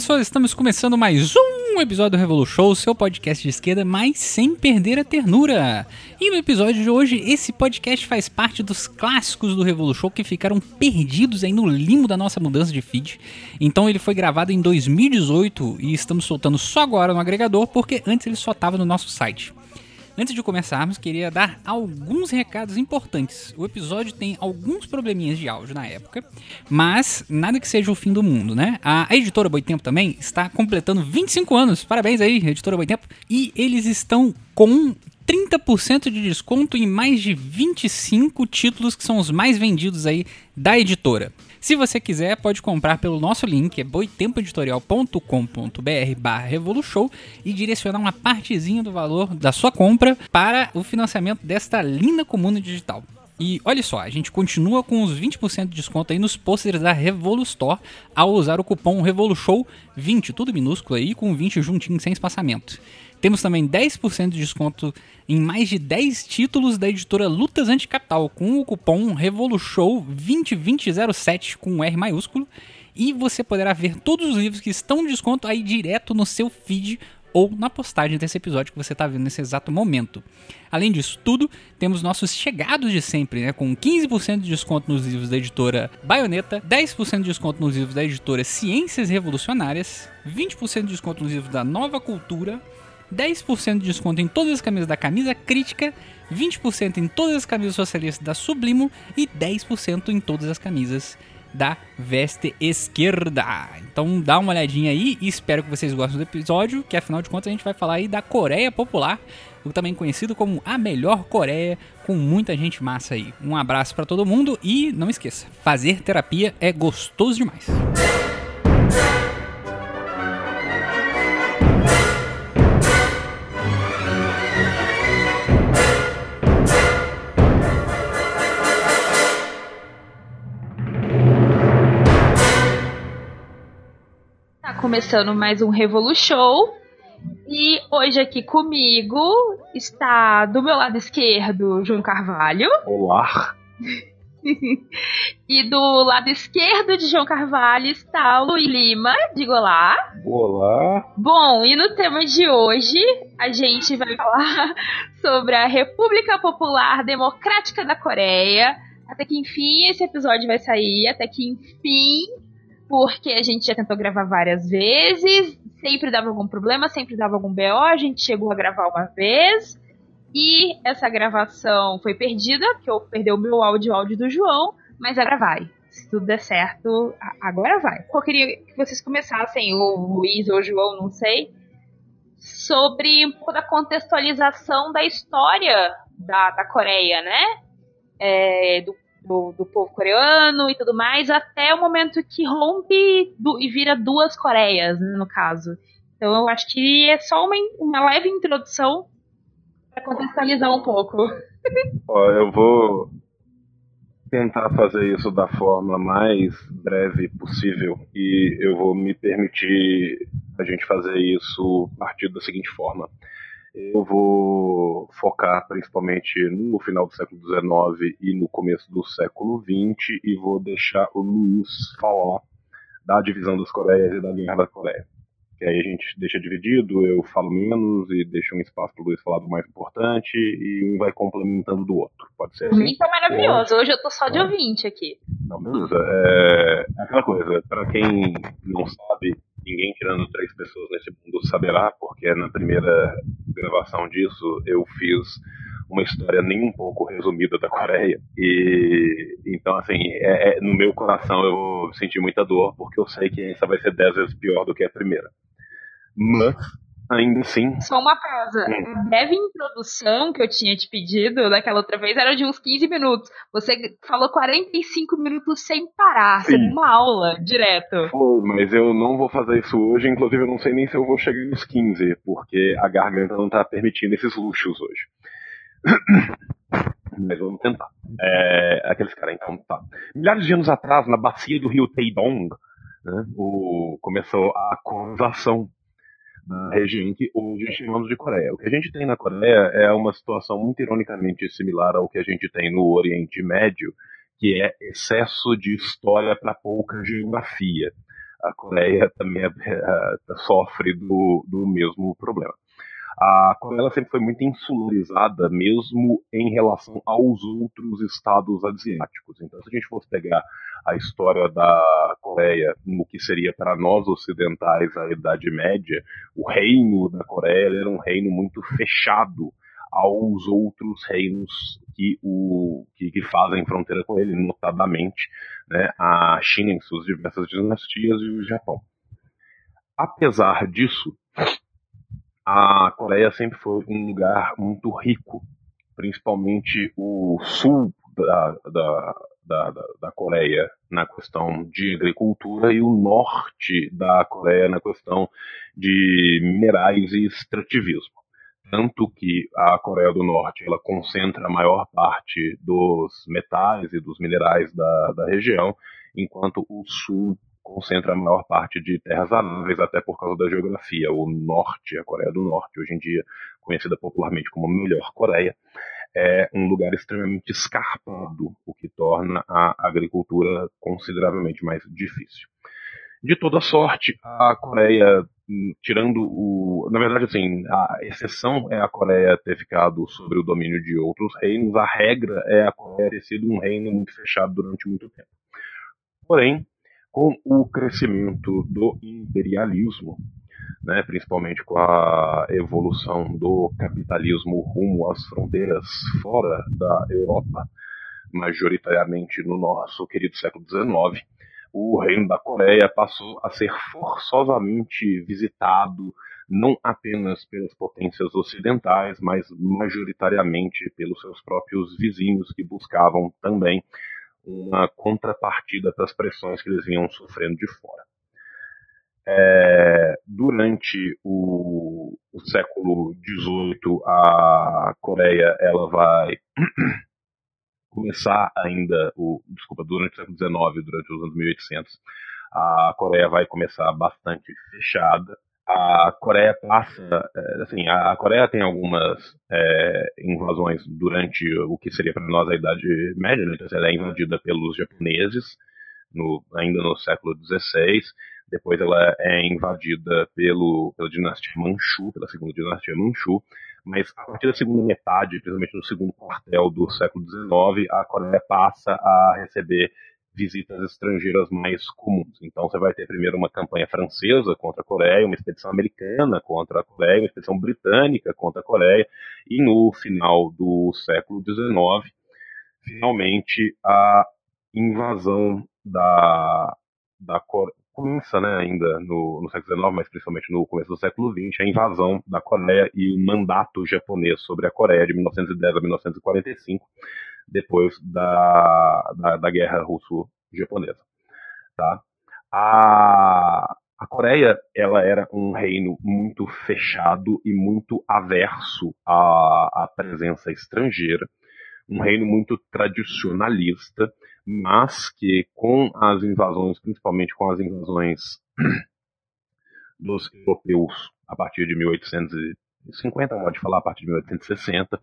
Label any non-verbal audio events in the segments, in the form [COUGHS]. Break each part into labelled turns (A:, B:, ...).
A: Pessoas, estamos começando mais um episódio do Revolu Show, seu podcast de esquerda, mas sem perder a ternura. E no episódio de hoje, esse podcast faz parte dos clássicos do Revolu Show que ficaram perdidos aí no limbo da nossa mudança de feed. Então ele foi gravado em 2018 e estamos soltando só agora no agregador, porque antes ele só estava no nosso site. Antes de começarmos, queria dar alguns recados importantes. O episódio tem alguns probleminhas de áudio na época, mas nada que seja o fim do mundo, né? A editora Boitempo também está completando 25 anos. Parabéns aí, editora Boitempo. E eles estão com 30% de desconto em mais de 25 títulos que são os mais vendidos aí da editora. Se você quiser, pode comprar pelo nosso link, é boitempoeditorial.com.br barra Revolution e direcionar uma partezinha do valor da sua compra para o financiamento desta linda comuna digital. E olha só, a gente continua com os 20% de desconto aí nos posters da Revolustore ao usar o cupom REVOLUSHOW20, tudo minúsculo aí, com 20 juntinho sem espaçamento. Temos também 10% de desconto em mais de 10 títulos da editora Lutas Anticapital com o cupom REVOLUSHOW202007 com R maiúsculo. E você poderá ver todos os livros que estão no desconto aí direto no seu feed ou na postagem desse episódio que você está vendo nesse exato momento. Além disso tudo, temos nossos chegados de sempre, né, com 15% de desconto nos livros da editora Baioneta, 10% de desconto nos livros da editora Ciências Revolucionárias, 20% de desconto nos livros da Nova Cultura, 10% de desconto em todas as camisas da Camisa Crítica, 20% em todas as camisas socialistas da Sublimo e 10% em todas as camisas da Veste Esquerda. Então dá uma olhadinha aí e espero que vocês gostem do episódio, que afinal de contas a gente vai falar aí da Coreia Popular, também conhecido como a melhor Coreia, com muita gente massa aí. Um abraço para todo mundo e não esqueça, fazer terapia é gostoso demais.
B: Começando mais um Revolu Show. E hoje aqui comigo está do meu lado esquerdo João Carvalho.
C: Olá. [LAUGHS]
B: e do lado esquerdo de João Carvalho está o Luiz Lima. Diga olá.
C: Olá.
B: Bom, e no tema de hoje a gente vai falar [LAUGHS] sobre a República Popular Democrática da Coreia. Até que enfim esse episódio vai sair, até que enfim porque a gente já tentou gravar várias vezes, sempre dava algum problema, sempre dava algum BO, a gente chegou a gravar uma vez, e essa gravação foi perdida, porque eu perdi o meu áudio o áudio do João, mas agora vai. Se tudo der certo, agora vai. Eu queria que vocês começassem, o Luiz ou o João, não sei, sobre um pouco da contextualização da história da, da Coreia, né? É, do do, do, povo coreano e tudo mais, até o momento que rompe do, e vira duas Coreias, né, no caso. Então eu acho que é só uma, uma leve introdução para contextualizar um pouco.
C: Ó, eu vou tentar fazer isso da forma mais breve possível e eu vou me permitir a gente fazer isso a partir da seguinte forma. Eu vou focar principalmente no final do século XIX e no começo do século XX e vou deixar o Luiz falar da divisão das Coreias e da Guerra da Coreia. Que aí a gente deixa dividido, eu falo menos e deixo um espaço para o Luiz falar do mais importante e um vai complementando do outro. Pode ser assim?
B: Mim tá maravilhoso. Hoje eu tô só de é. ouvinte aqui.
C: Não, beleza. É aquela coisa, para quem não sabe, ninguém tirando três pessoas nesse mundo saberá, porque na primeira gravação disso eu fiz uma história nem um pouco resumida da Coreia. E então, assim, é, é, no meu coração eu senti muita dor, porque eu sei que essa vai ser dez vezes pior do que a primeira. Mas ainda assim.
B: Só uma pausa. Hum. A breve introdução que eu tinha te pedido daquela outra vez era de uns 15 minutos. Você falou 45 minutos sem parar, Sim. uma aula direto.
C: Pô, mas eu não vou fazer isso hoje, inclusive eu não sei nem se eu vou chegar nos 15, porque a garganta não tá permitindo esses luxos hoje. [COUGHS] Mas vamos tentar. É, aqueles caras, então, tá. Milhares de anos atrás, na bacia do rio Taedong, né, o, começou a colonização na região que hoje chamamos de Coreia. O que a gente tem na Coreia é uma situação muito ironicamente similar ao que a gente tem no Oriente Médio, que é excesso de história para pouca geografia. a Coreia também é, é, sofre do, do mesmo problema. A Coreia sempre foi muito insularizada, mesmo em relação aos outros estados asiáticos. Então, se a gente fosse pegar a história da Coreia no que seria para nós ocidentais a Idade Média, o reino da Coreia era um reino muito fechado aos outros reinos que, o, que, que fazem fronteira com ele, notadamente né, a China em suas diversas dinastias e o Japão. Apesar disso, a Coreia sempre foi um lugar muito rico, principalmente o sul da, da, da, da, Coreia na questão de agricultura e o norte da Coreia na questão de minerais e extrativismo. Tanto que a Coreia do Norte ela concentra a maior parte dos metais e dos minerais da, da região, enquanto o Sul concentra a maior parte de terras aráveis, até por causa da geografia. O Norte, a Coreia do Norte, hoje em dia conhecida popularmente como Melhor Coreia, é um lugar extremamente escarpado, o que torna a agricultura consideravelmente mais difícil. De toda sorte, a Coreia tirando o. Na verdade, assim, a exceção é a Coreia ter ficado sobre o domínio de outros reinos, a regra é a Coreia ter sido um reino muito fechado durante muito tempo. Porém, com o crescimento do imperialismo, né, principalmente com a evolução do capitalismo rumo às fronteiras fora da Europa, majoritariamente no nosso querido século XIX, o reino da Coreia passou a ser forçosamente visitado não apenas pelas potências ocidentais, mas majoritariamente pelos seus próprios vizinhos que buscavam também uma contrapartida para as pressões que eles vinham sofrendo de fora. É, durante o, o século XVIII, a Coreia ela vai [CLEARS THROAT] começar ainda o desculpa durante o século XIX, durante os anos 1800, a Coreia vai começar bastante fechada. A Coreia passa, é, assim, a Coreia tem algumas é, invasões durante o que seria para nós a Idade Média, né? então ela é invadida pelos japoneses no, ainda no século XVI. Depois ela é invadida pelo, pela dinastia Manchu, pela segunda dinastia Manchu mas a partir da segunda metade, principalmente no segundo quartel do século XIX, a Coreia passa a receber visitas estrangeiras mais comuns. Então você vai ter primeiro uma campanha francesa contra a Coreia, uma expedição americana contra a Coreia, uma expedição britânica contra a Coreia, e no final do século XIX, finalmente a invasão da, da, começa né, ainda no, no século XIX, mas principalmente no começo do século XX, a invasão da Coreia e o mandato japonês sobre a Coreia de 1910 a 1945, depois da, da, da Guerra Russo-Japonesa. Tá? A, a Coreia ela era um reino muito fechado e muito averso à, à presença estrangeira, um reino muito tradicionalista, mas que com as invasões, principalmente com as invasões [CLEARS THROAT] dos europeus a partir de 1850, pode falar a partir de 1860,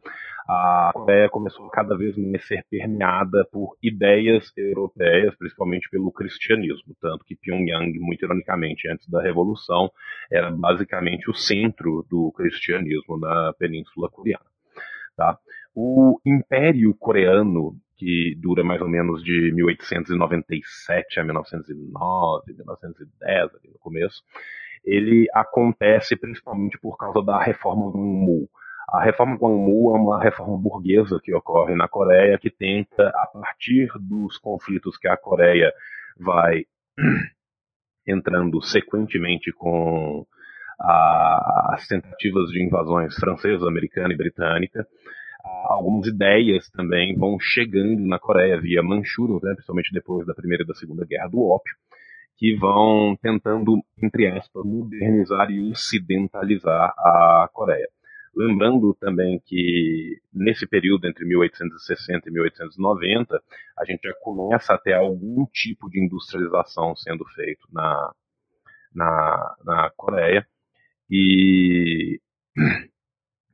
C: a Coreia começou a cada vez mais ser permeada por ideias europeias, principalmente pelo cristianismo, tanto que Pyongyang, muito ironicamente, antes da revolução, era basicamente o centro do cristianismo na Península Coreana. Tá? O Império Coreano que dura mais ou menos de 1897 a 1909, 1910, ali no começo, ele acontece principalmente por causa da reforma Gwangmu. A reforma Gwangmu é uma reforma burguesa que ocorre na Coreia que tenta, a partir dos conflitos que a Coreia vai [CLEARS THROAT] entrando sequentemente com as tentativas de invasões francesa, americana e britânica, algumas ideias também vão chegando na Coreia via Manchurian, né, principalmente depois da Primeira e da Segunda Guerra do Ópio, que vão tentando, entre aspas, modernizar e ocidentalizar a Coreia. Lembrando também que nesse período entre 1860 e 1890, a gente já começa a ter algum tipo de industrialização sendo feito na, na, na Coreia. E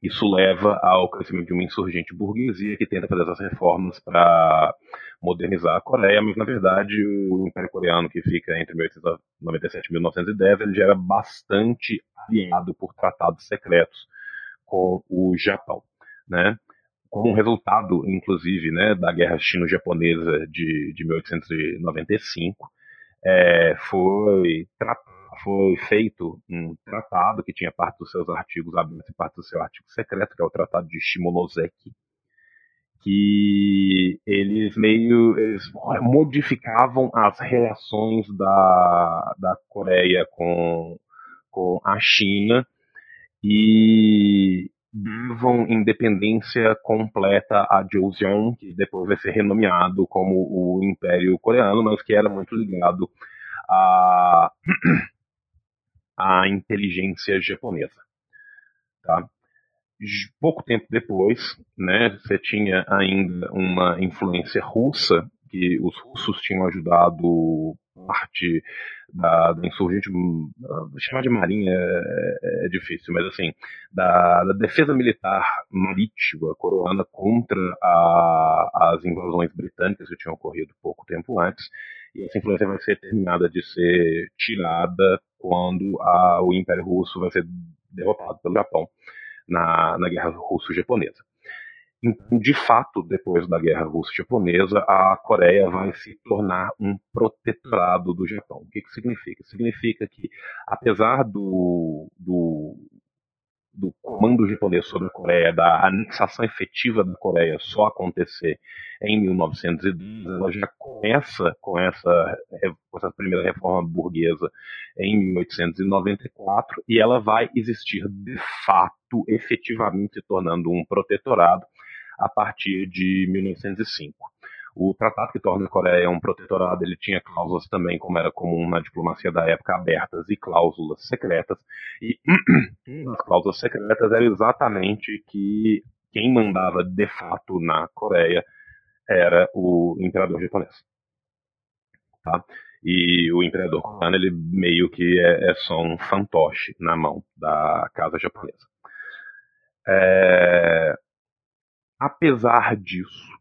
C: isso leva ao crescimento de uma insurgente burguesia que tenta fazer essas reformas para modernizar a Coreia, mas na verdade o Império Coreano, que fica entre 1897 e 1910, ele já era bastante aliado por tratados secretos com o Japão, né? Como resultado, inclusive, né, da Guerra Chino-Japonesa de, de 1895, é, foi, foi feito um tratado que tinha parte dos seus artigos abertos e parte do seu artigo secreto, que é o Tratado de Shimonoseki, que eles meio eles modificavam as relações da, da Coreia com, com a China e davam independência completa a Joseon, que depois vai ser renomeado como o Império Coreano, mas que era muito ligado à, [CLEARS THROAT] à inteligência japonesa. Tá? pouco tempo depois, né, você tinha ainda uma influência russa, que os russos tinham ajudado parte da, da insurgente, chamar de marinha é, é, difícil, mas assim, da, da, defesa militar marítima coreana contra a, as invasões britânicas que tinham ocorrido pouco tempo antes, e essa influência vai ser terminada de ser tirada quando a, o Império Russo vai ser derrotado pelo Japão na, na Guerra Russo-Japonesa. Então, de fato, depois da Guerra Russo-Japonesa, a Coreia vai se tornar um protetorado do Japão. O que, que significa? Significa que, apesar do, do, do comando japonês sobre a Coreia, da anexação efetiva da Coreia só acontecer em 1910, ela já começa com essa, com essa primeira reforma burguesa em 1894 e ela vai existir de fato, efetivamente se tornando um protetorado a partir de 1905. O tratado que torna a Coreia um protetorado, ele tinha cláusulas também, como era comum na diplomacia da época, abertas e cláusulas secretas. E as cláusulas secretas era exatamente que quem mandava de fato na Coreia era o imperador japonês. Tá? E o imperador coreano, ele meio que é, é só um fantoche na mão da casa japonesa. É... Apesar disso,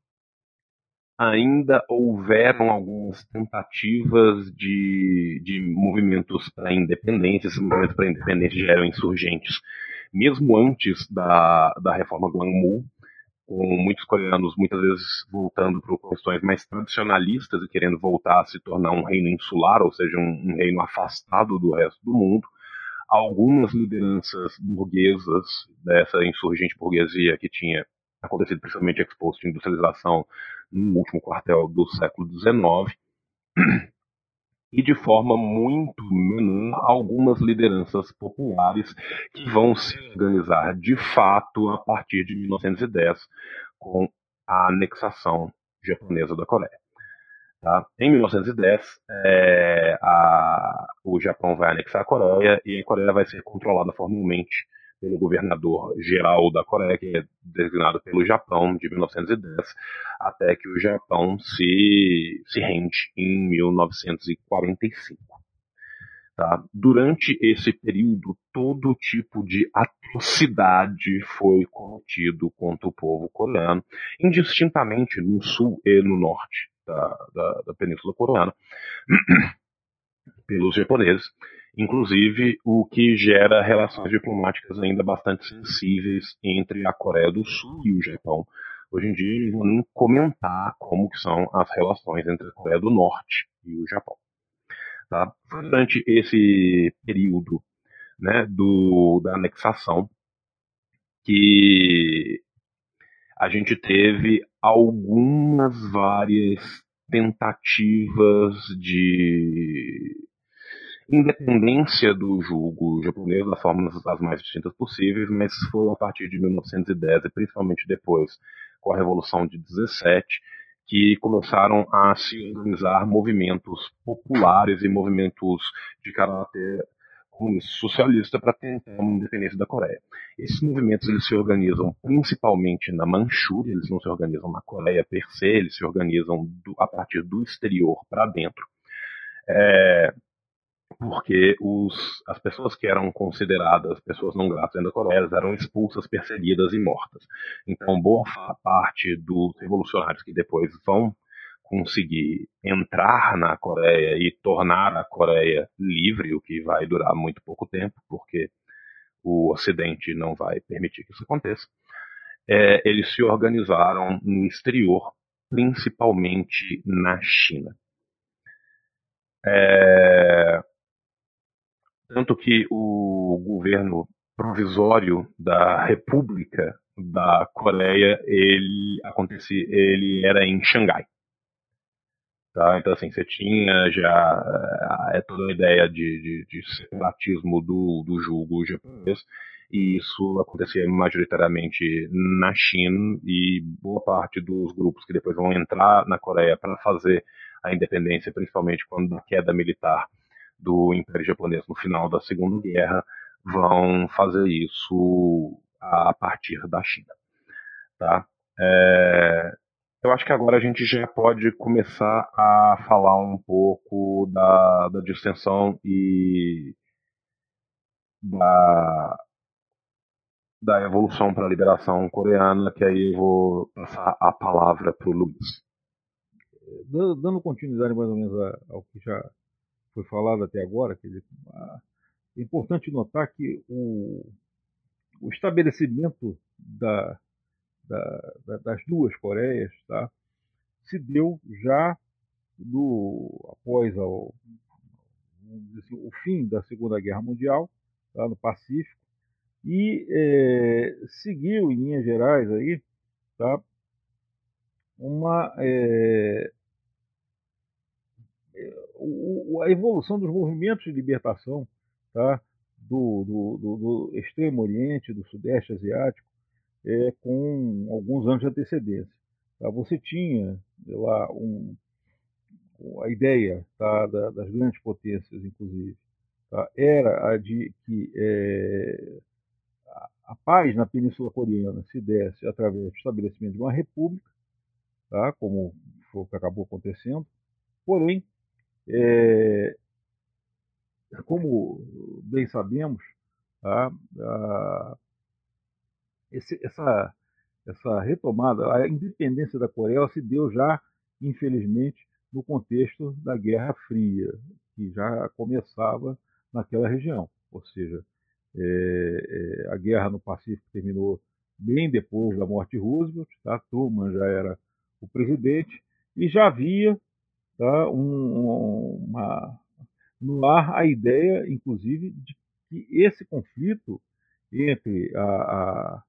C: ainda houveram algumas tentativas de, de movimentos para independência, esses movimentos para independência já eram insurgentes, mesmo antes da, da reforma Gwangmu, com muitos coreanos muitas vezes voltando para questões mais tradicionalistas e querendo voltar a se tornar um reino insular, ou seja, um, um reino afastado do resto do mundo. Algumas lideranças burguesas dessa insurgente burguesia que tinha acontecido principalmente exposto de industrialização no último quartel do século XIX, e de forma muito menor algumas lideranças populares que vão se organizar de fato a partir de 1910 com a anexação japonesa da Coreia. Tá? Em 1910, é, a, o Japão vai anexar a Coreia e a Coreia vai ser controlada formalmente pelo governador geral da Coreia, que é designado pelo Japão de 1910, até que o Japão se, se rende em 1945. Tá? Durante esse período, todo tipo de atrocidade foi cometido contra o povo coreano, indistintamente no sul e no norte da, da, da Península Coreana, [CLEARS THROAT] pelos japoneses inclusive o que gera relações diplomáticas ainda bastante sensíveis entre a Coreia do Sul e o Japão. Hoje em dia, eles vão nem comentar como que são as relações entre a Coreia do Norte e o Japão. Tá? Durante esse período né, do, da anexação, que a gente teve algumas várias tentativas de independência do julgo japonês das formas as mais distintas possíveis, mas foi a partir de 1910 e principalmente depois com a Revolução de 17 que começaram a se organizar movimentos populares e movimentos de caráter socialista para tentar uma independência da Coreia. Esses movimentos eles se organizam principalmente na Manchúria, eles não se organizam na Coreia per se, eles se organizam do, a partir do exterior para dentro. É, porque os, as pessoas que eram consideradas pessoas não gratas dentro da Coreia eram expulsas, perseguidas e mortas. Então, boa parte dos revolucionários que depois vão conseguir entrar na Coreia e tornar a Coreia livre, o que vai durar muito pouco tempo, porque o Ocidente não vai permitir que isso aconteça, é, eles se organizaram no exterior, principalmente na China. É, tanto que o governo provisório da República da Coreia, ele acontecia, ele era em Xangai. Tá? Então, assim, você tinha já é, toda a ideia de, de, de separatismo do, do julgo japonês, e isso acontecia majoritariamente na China, e boa parte dos grupos que depois vão entrar na Coreia para fazer a independência, principalmente quando a queda militar do Império Japonês no final da Segunda Guerra, vão fazer isso a partir da China. Tá? É, eu acho que agora a gente já pode começar a falar um pouco da, da distensão e da, da evolução para a liberação coreana, que aí eu vou passar a palavra para o Luiz.
D: Dando continuidade mais ou menos ao que já foi falado até agora, quer dizer, é importante notar que o, o estabelecimento da, da, da, das duas Coreias tá, se deu já no, após ao, assim, o fim da Segunda Guerra Mundial, tá, no Pacífico, e é, seguiu, em linhas gerais, aí, tá, uma, é, a evolução dos movimentos de libertação tá? do, do, do, do extremo oriente, do sudeste asiático, é, com alguns anos de antecedência. Tá? Você tinha lá um, a ideia tá, da, das grandes potências, inclusive, tá? era a de que é, a paz na Península Coreana se desse através do estabelecimento de uma república, tá? como foi o que acabou acontecendo, porém é, como bem sabemos, tá, a, esse, essa, essa retomada, a independência da Coreia se deu já, infelizmente, no contexto da Guerra Fria, que já começava naquela região. Ou seja, é, é, a guerra no Pacífico terminou bem depois da morte de Roosevelt, tá? Truman já era o presidente, e já havia tá, um, uma, no ar a ideia, inclusive, de que esse conflito entre a, a,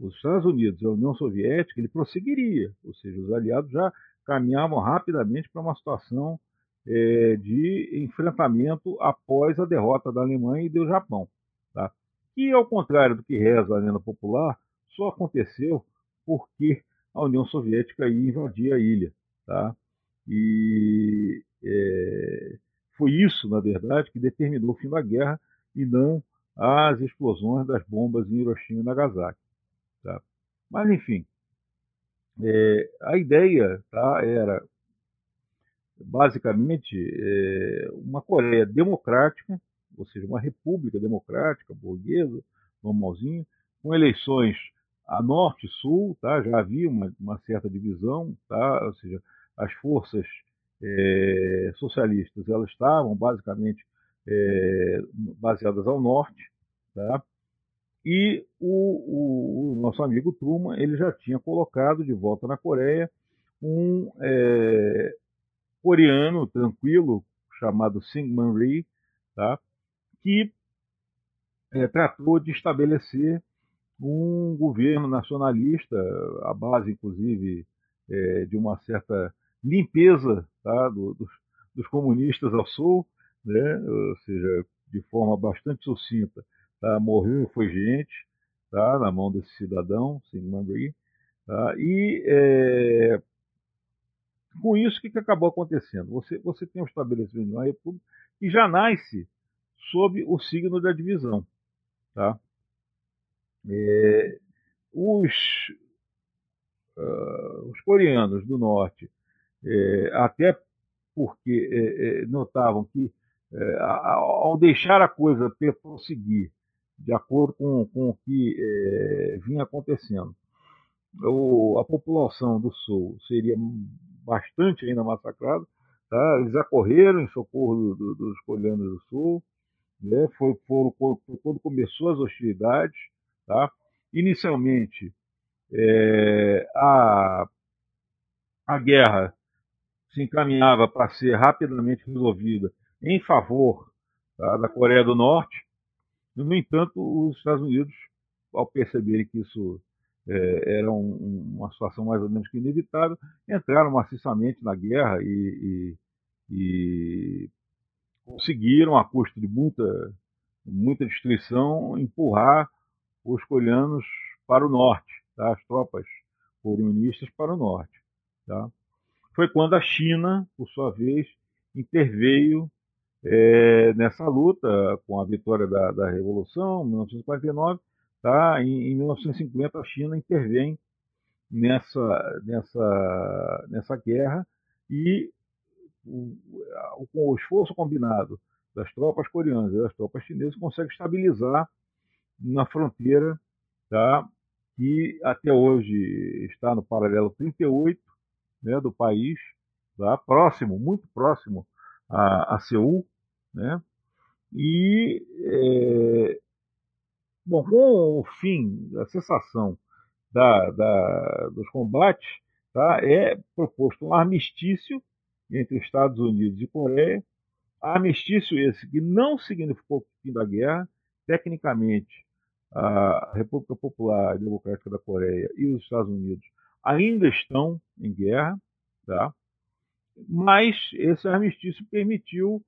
D: os Estados Unidos e a União Soviética ele prosseguiria, ou seja, os aliados já caminhavam rapidamente para uma situação é, de enfrentamento após a derrota da Alemanha e do Japão. Tá? E, ao contrário do que reza a lenda popular, só aconteceu porque a União Soviética ia invadir a ilha. Tá? E é, foi isso, na verdade, que determinou o fim da guerra e não as explosões das bombas em Hiroshima e Nagasaki. Tá? Mas, enfim, é, a ideia tá, era basicamente é, uma Coreia democrática, ou seja, uma república democrática, burguesa, normalzinho, com eleições a norte e sul, tá? já havia uma, uma certa divisão, tá? ou seja, as forças é, socialistas elas estavam basicamente é, baseadas ao norte, tá? e o, o, o, nosso amigo Truman ele já tinha colocado de volta na Coreia um é, coreano tranquilo chamado Syngman Rhee, tá? que tratou de estabelecer um governo nacionalista, a base, inclusive, de uma certa limpeza tá, do, dos, comunistas ao sul, né, ou seja, de forma bastante sucinta. Tá, morreu foi gente tá, na mão desse cidadão, Sigmund Rhee, tá, e é, com isso, o que, que acabou acontecendo? Você, você tem um estabelecimento de uma república que já nasce sob o signo da divisão. Tá? É, os, uh, os coreanos do norte é, até porque é, é, notavam que é, ao deixar a coisa prosseguir de acordo com, com o que vinha acontecendo, o, a população do Sul seria bastante ainda massacrados. Tá? Eles acorreram em socorro do, do, dos coreanos do Sul. Né? Foi, foi, foi, quando começou as hostilidades. Tá? Inicialmente, é, a, a guerra se encaminhava para ser rapidamente resolvida em favor tá, da Coreia do Norte. No entanto, os Estados Unidos, ao perceberem que isso é, era um, uma situação mais ou menos que inevitável, entraram maciçamente na guerra e, e, e conseguiram, a custo de muita, muita destruição, empurrar os coreanos para o norte, tá? as tropas comunistas para o norte. Tá? Foi quando a China, por sua vez, interveio é, nessa luta com a vitória da, da Revolução, em 1949, tá? em, em 1950 a China intervém nessa, nessa, nessa guerra e o, com o esforço combinado das tropas coreanas e das tropas chinesas consegue estabilizar na fronteira tá? que até hoje está no paralelo 38 né, do país, tá? próximo, muito próximo a, a Seul, né? E é, bom, com o fim, a cessação da, da, dos combates, tá? é proposto um armistício entre Estados Unidos e Coreia, armistício esse que não significou o fim da guerra, tecnicamente a República Popular Democrática da Coreia e os Estados Unidos ainda estão em guerra, tá? mas esse armistício permitiu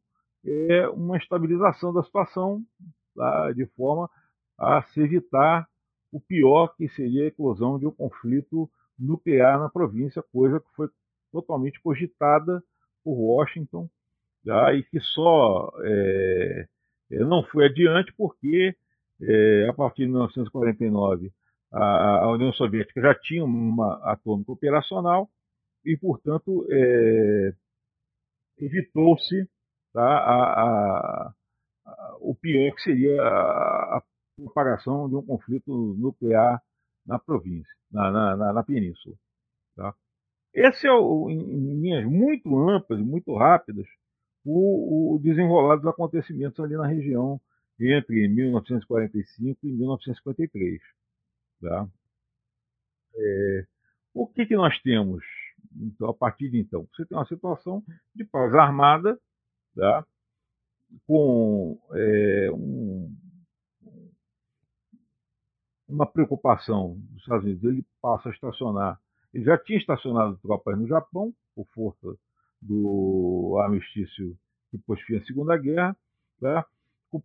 D: é, uma estabilização da situação tá? de forma a se evitar o pior que seria a eclosão de um conflito nuclear na província, coisa que foi totalmente cogitada por Washington tá? e que só é, não foi adiante porque é, a partir de 1949, a, a, União Soviética já tinha uma atômica operacional e, portanto, é, evitou-se tá, a, o pior que seria a, propagação de um conflito nuclear na província, na, na, na, na península. Tá? Esse é, o, em linhas muito amplas e muito rápidas, o, o desenrolar dos acontecimentos ali na região entre 1945 e 1953. Tá? É, o que, que nós temos então, a partir de então? Você tem uma situação de paz armada, tá? com é, um, uma preocupação dos Estados Unidos. Ele passa a estacionar, ele já tinha estacionado tropas no Japão, por força do armistício que pôs fim à Segunda Guerra, tá?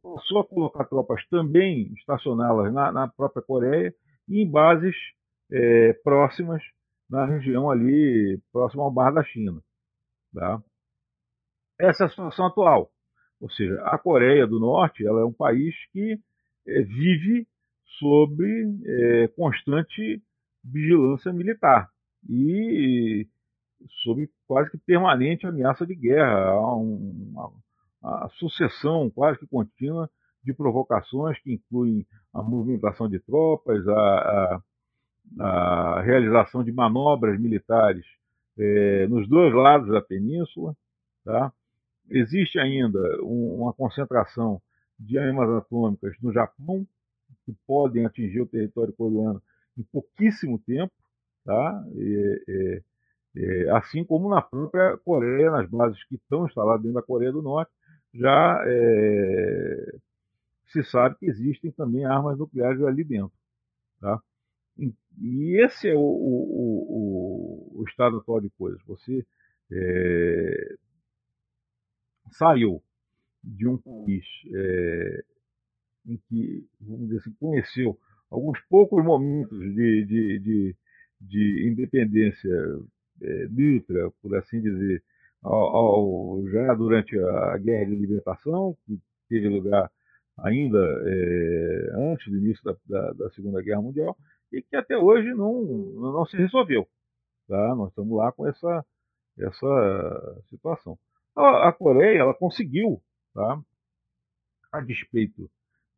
D: passou a colocar tropas também, estacioná-las na, na, própria Coreia e em bases é, próximas na região ali, próximo ao Mar da China. Tá? Essa é a situação atual. Ou seja, a Coreia do Norte ela é um país que é, vive sob é, constante vigilância militar e sob quase que permanente ameaça de guerra. Há um, a sucessão quase que contínua de provocações que incluem a movimentação de tropas, a, a, a realização de manobras militares é, nos dois lados da península. Tá? Existe ainda um, uma concentração de armas atômicas no Japão, que podem atingir o território coreano em pouquíssimo tempo, tá? Assim como na própria Coreia, nas bases que estão instaladas dentro da Coreia do Norte, já é, se sabe que existem também armas nucleares ali dentro. Tá? E esse é o, o, o, o estado atual de coisas. Você é, saiu de um país é, em que, vamos dizer assim, conheceu alguns poucos momentos de, de, de, de independência é, neutra, por assim dizer, ao, ao, já durante a Guerra de Libertação, que teve lugar ainda é, antes do início da, da, da, Segunda Guerra Mundial, e que até hoje não, não se resolveu. Tá? Nós estamos lá com essa, essa situação. A, a Coreia ela conseguiu, tá? a despeito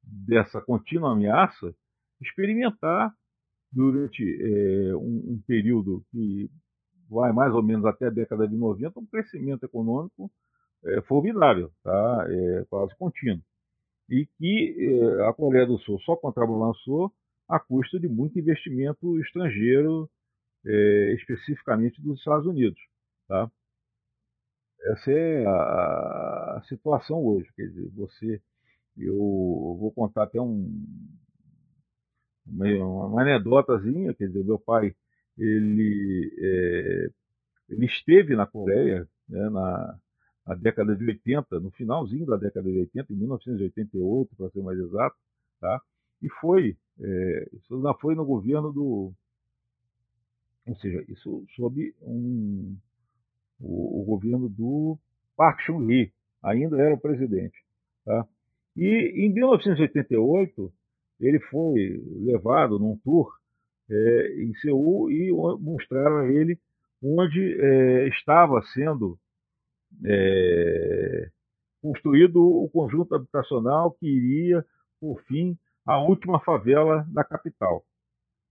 D: dessa contínua ameaça, experimentar durante é, um, um, período que vai mais ou menos até a década de 90, um crescimento econômico é, formidável, tá? é, quase contínuo. E que é, a Coreia do Sul só contrabalançou a custa de muito investimento estrangeiro, é, especificamente dos Estados Unidos. Tá? Essa é a, a, situação hoje. Quer dizer, você, eu vou contar até um, uma, uma anedotazinha, quer dizer, meu pai ele, é, ele esteve na Coreia né, na, na, década de 80, no finalzinho da década de 80, em 1988, para ser mais exato, tá? e foi, é, isso ainda foi no governo do, ou seja, isso sob um, o, o governo do Park Chung-hee, ainda era o presidente. Tá? E em 1988, ele foi levado num tour é, em Seul e mostraram a ele onde é, estava sendo é, construído o conjunto habitacional que iria, por fim, à última favela da capital.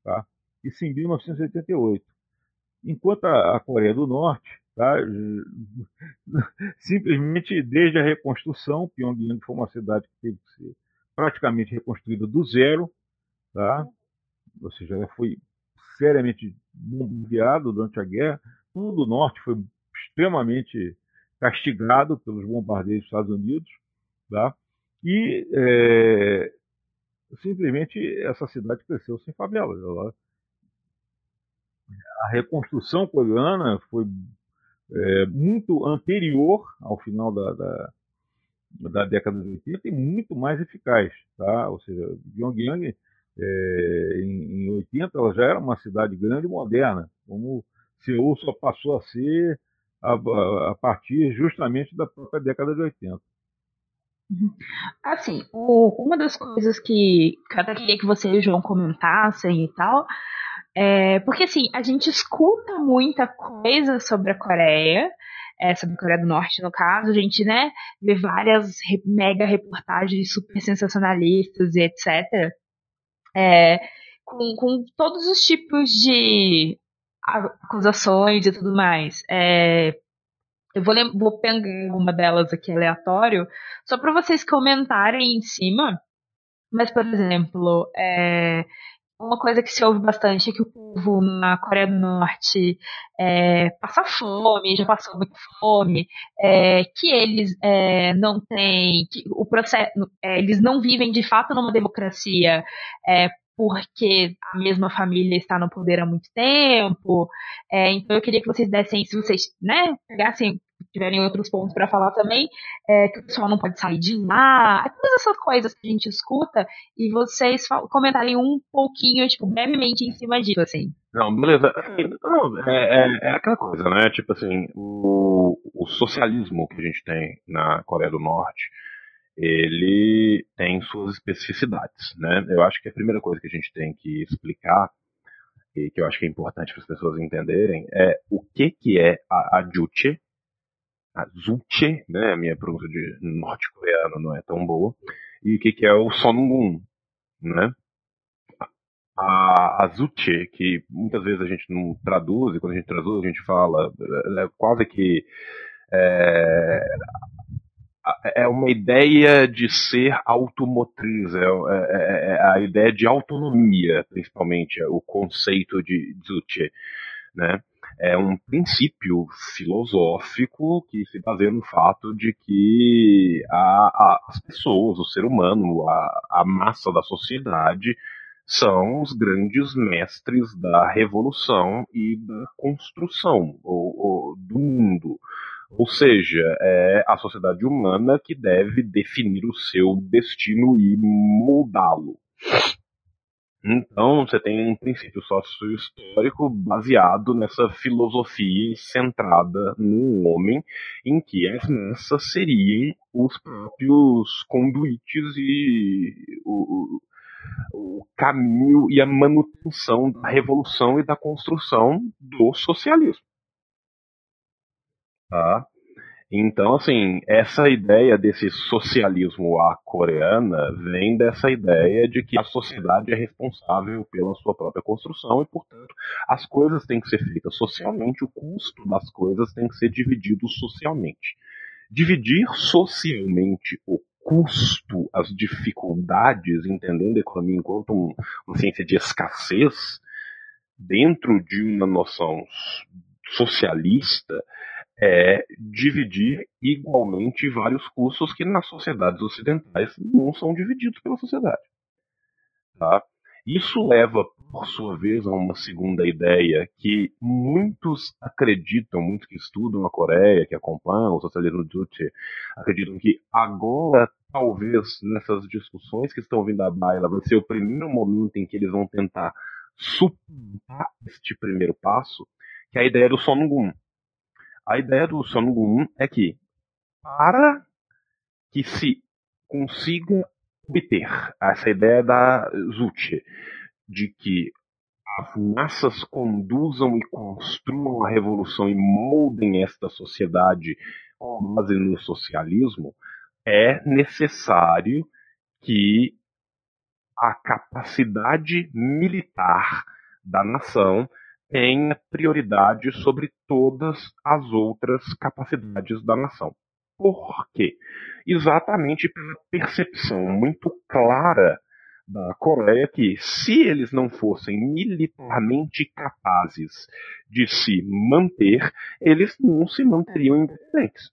D: Tá? Isso em 1988. Enquanto a, a Coreia do Norte, tá, [LAUGHS] simplesmente desde a reconstrução, Pyongyang foi uma cidade que teve que ser praticamente reconstruída do zero, tá? ou seja, ela foi seriamente bombardeado durante a guerra. Tudo o norte foi extremamente castigado pelos bombardeios dos Estados Unidos, tá? e é, simplesmente essa cidade cresceu sem favelas. Ela, a reconstrução coreana foi é, muito anterior ao final da, da, da, década de 80 e muito mais eficaz. Tá? Ou seja, Pyongyang é, em, em 80 ela já era uma cidade grande e moderna, como Seul só passou a ser a, a, partir justamente da própria década de 80.
B: Assim, o, uma das coisas que, até queria que você e o João comentassem e tal, é, porque assim, a gente escuta muita coisa sobre a Coreia, é, sobre a Coreia do Norte, no caso, a gente, né, vê várias mega reportagens super sensacionalistas e etc é, com, com todos os tipos de acusações e tudo mais. É, eu vou, vou pegar uma delas aqui aleatório, só para vocês comentarem em cima. Mas, por exemplo, é, uma coisa que se ouve bastante é que o povo na Coreia do Norte é, passa fome, já passou muita fome, é, que eles é, não têm, que o processo, é, eles não vivem de fato numa democracia é, porque a mesma família está no poder há muito tempo. É, então eu queria que vocês dessem, se vocês né, pegassem tiverem outros pontos para falar também, é, que o pessoal não pode sair de lá, todas essas coisas que a gente escuta, e vocês comentarem um pouquinho, tipo, brevemente em cima disso, assim.
C: Não, beleza. Assim, não, é, é, é, aquela coisa, né? Tipo assim, o, o socialismo que a gente tem na Coreia do Norte, ele tem suas especificidades, né? Eu acho que a primeira coisa que a gente tem que explicar e que eu acho que é importante para as pessoas entenderem é o que que é a, Juche, a Zulche, né? A minha pronúncia de norte-coreano não é tão boa. E o que, que é o Songun, né? A, a Zuche, que muitas vezes a gente não traduz, e quando a gente traduz a gente fala, é quase que é, é uma ideia de ser automotriz, é, é, é, a ideia de autonomia, principalmente, o conceito de Zuche, né? é um princípio filosófico que se baseia no fato de que a, a, as pessoas, o ser humano, a, a massa da sociedade são os grandes mestres da revolução e da construção do mundo. Ou seja, é a sociedade humana que deve definir o seu destino e moldá-lo. Então, você tem um princípio sócio-histórico baseado nessa filosofia centrada no homem, em que as massas seriam os próprios conduítes e o, o caminho e a manutenção da revolução e da construção do socialismo. Tá? Então, assim, essa ideia desse socialismo à coreana vem dessa ideia de que a sociedade é responsável pela sua própria construção e, portanto, as coisas têm que ser feitas socialmente, o custo das coisas tem que ser dividido socialmente. Dividir socialmente o custo, as dificuldades, entendendo a economia enquanto um, uma ciência de escassez, dentro de uma noção socialista, é dividir igualmente vários custos que nas sociedades ocidentais não são divididos pela sociedade. Tá? Isso leva, por sua vez, a uma segunda ideia que muitos acreditam, muitos que estudam a Coreia, que acompanham o socialismo Juche, acreditam que agora, talvez, nessas discussões que estão vindo à baila, vai ser o primeiro momento em que eles vão tentar suplantar este primeiro passo, que é a ideia do Songun. A ideia do Songun é que, para que se consiga obter essa ideia da Zuche, de que as massas conduzam e construam a revolução e moldem esta sociedade com base no socialismo, é necessário que a capacidade militar da nação tenha prioridade sobre todas as outras capacidades da nação. Por quê? Exatamente pela percepção muito clara da Coreia que, se eles não fossem militarmente capazes de se manter, eles não se manteriam independentes.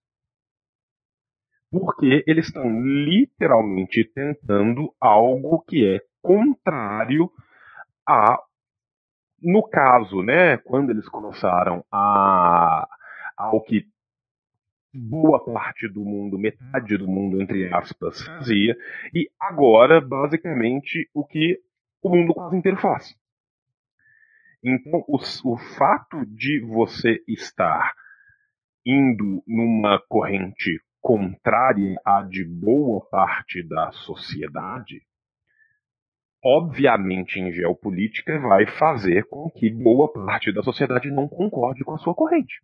C: Porque eles estão literalmente tentando algo que é contrário a no caso, né, quando eles começaram a ao que boa parte do mundo, metade do mundo, entre aspas, fazia, e agora, basicamente, o que o mundo quase inteiro faz. Então, o, o fato de você estar indo numa corrente contrária à de boa parte da sociedade obviamente em geopolítica vai fazer com que boa parte da sociedade não concorde com a sua corrente.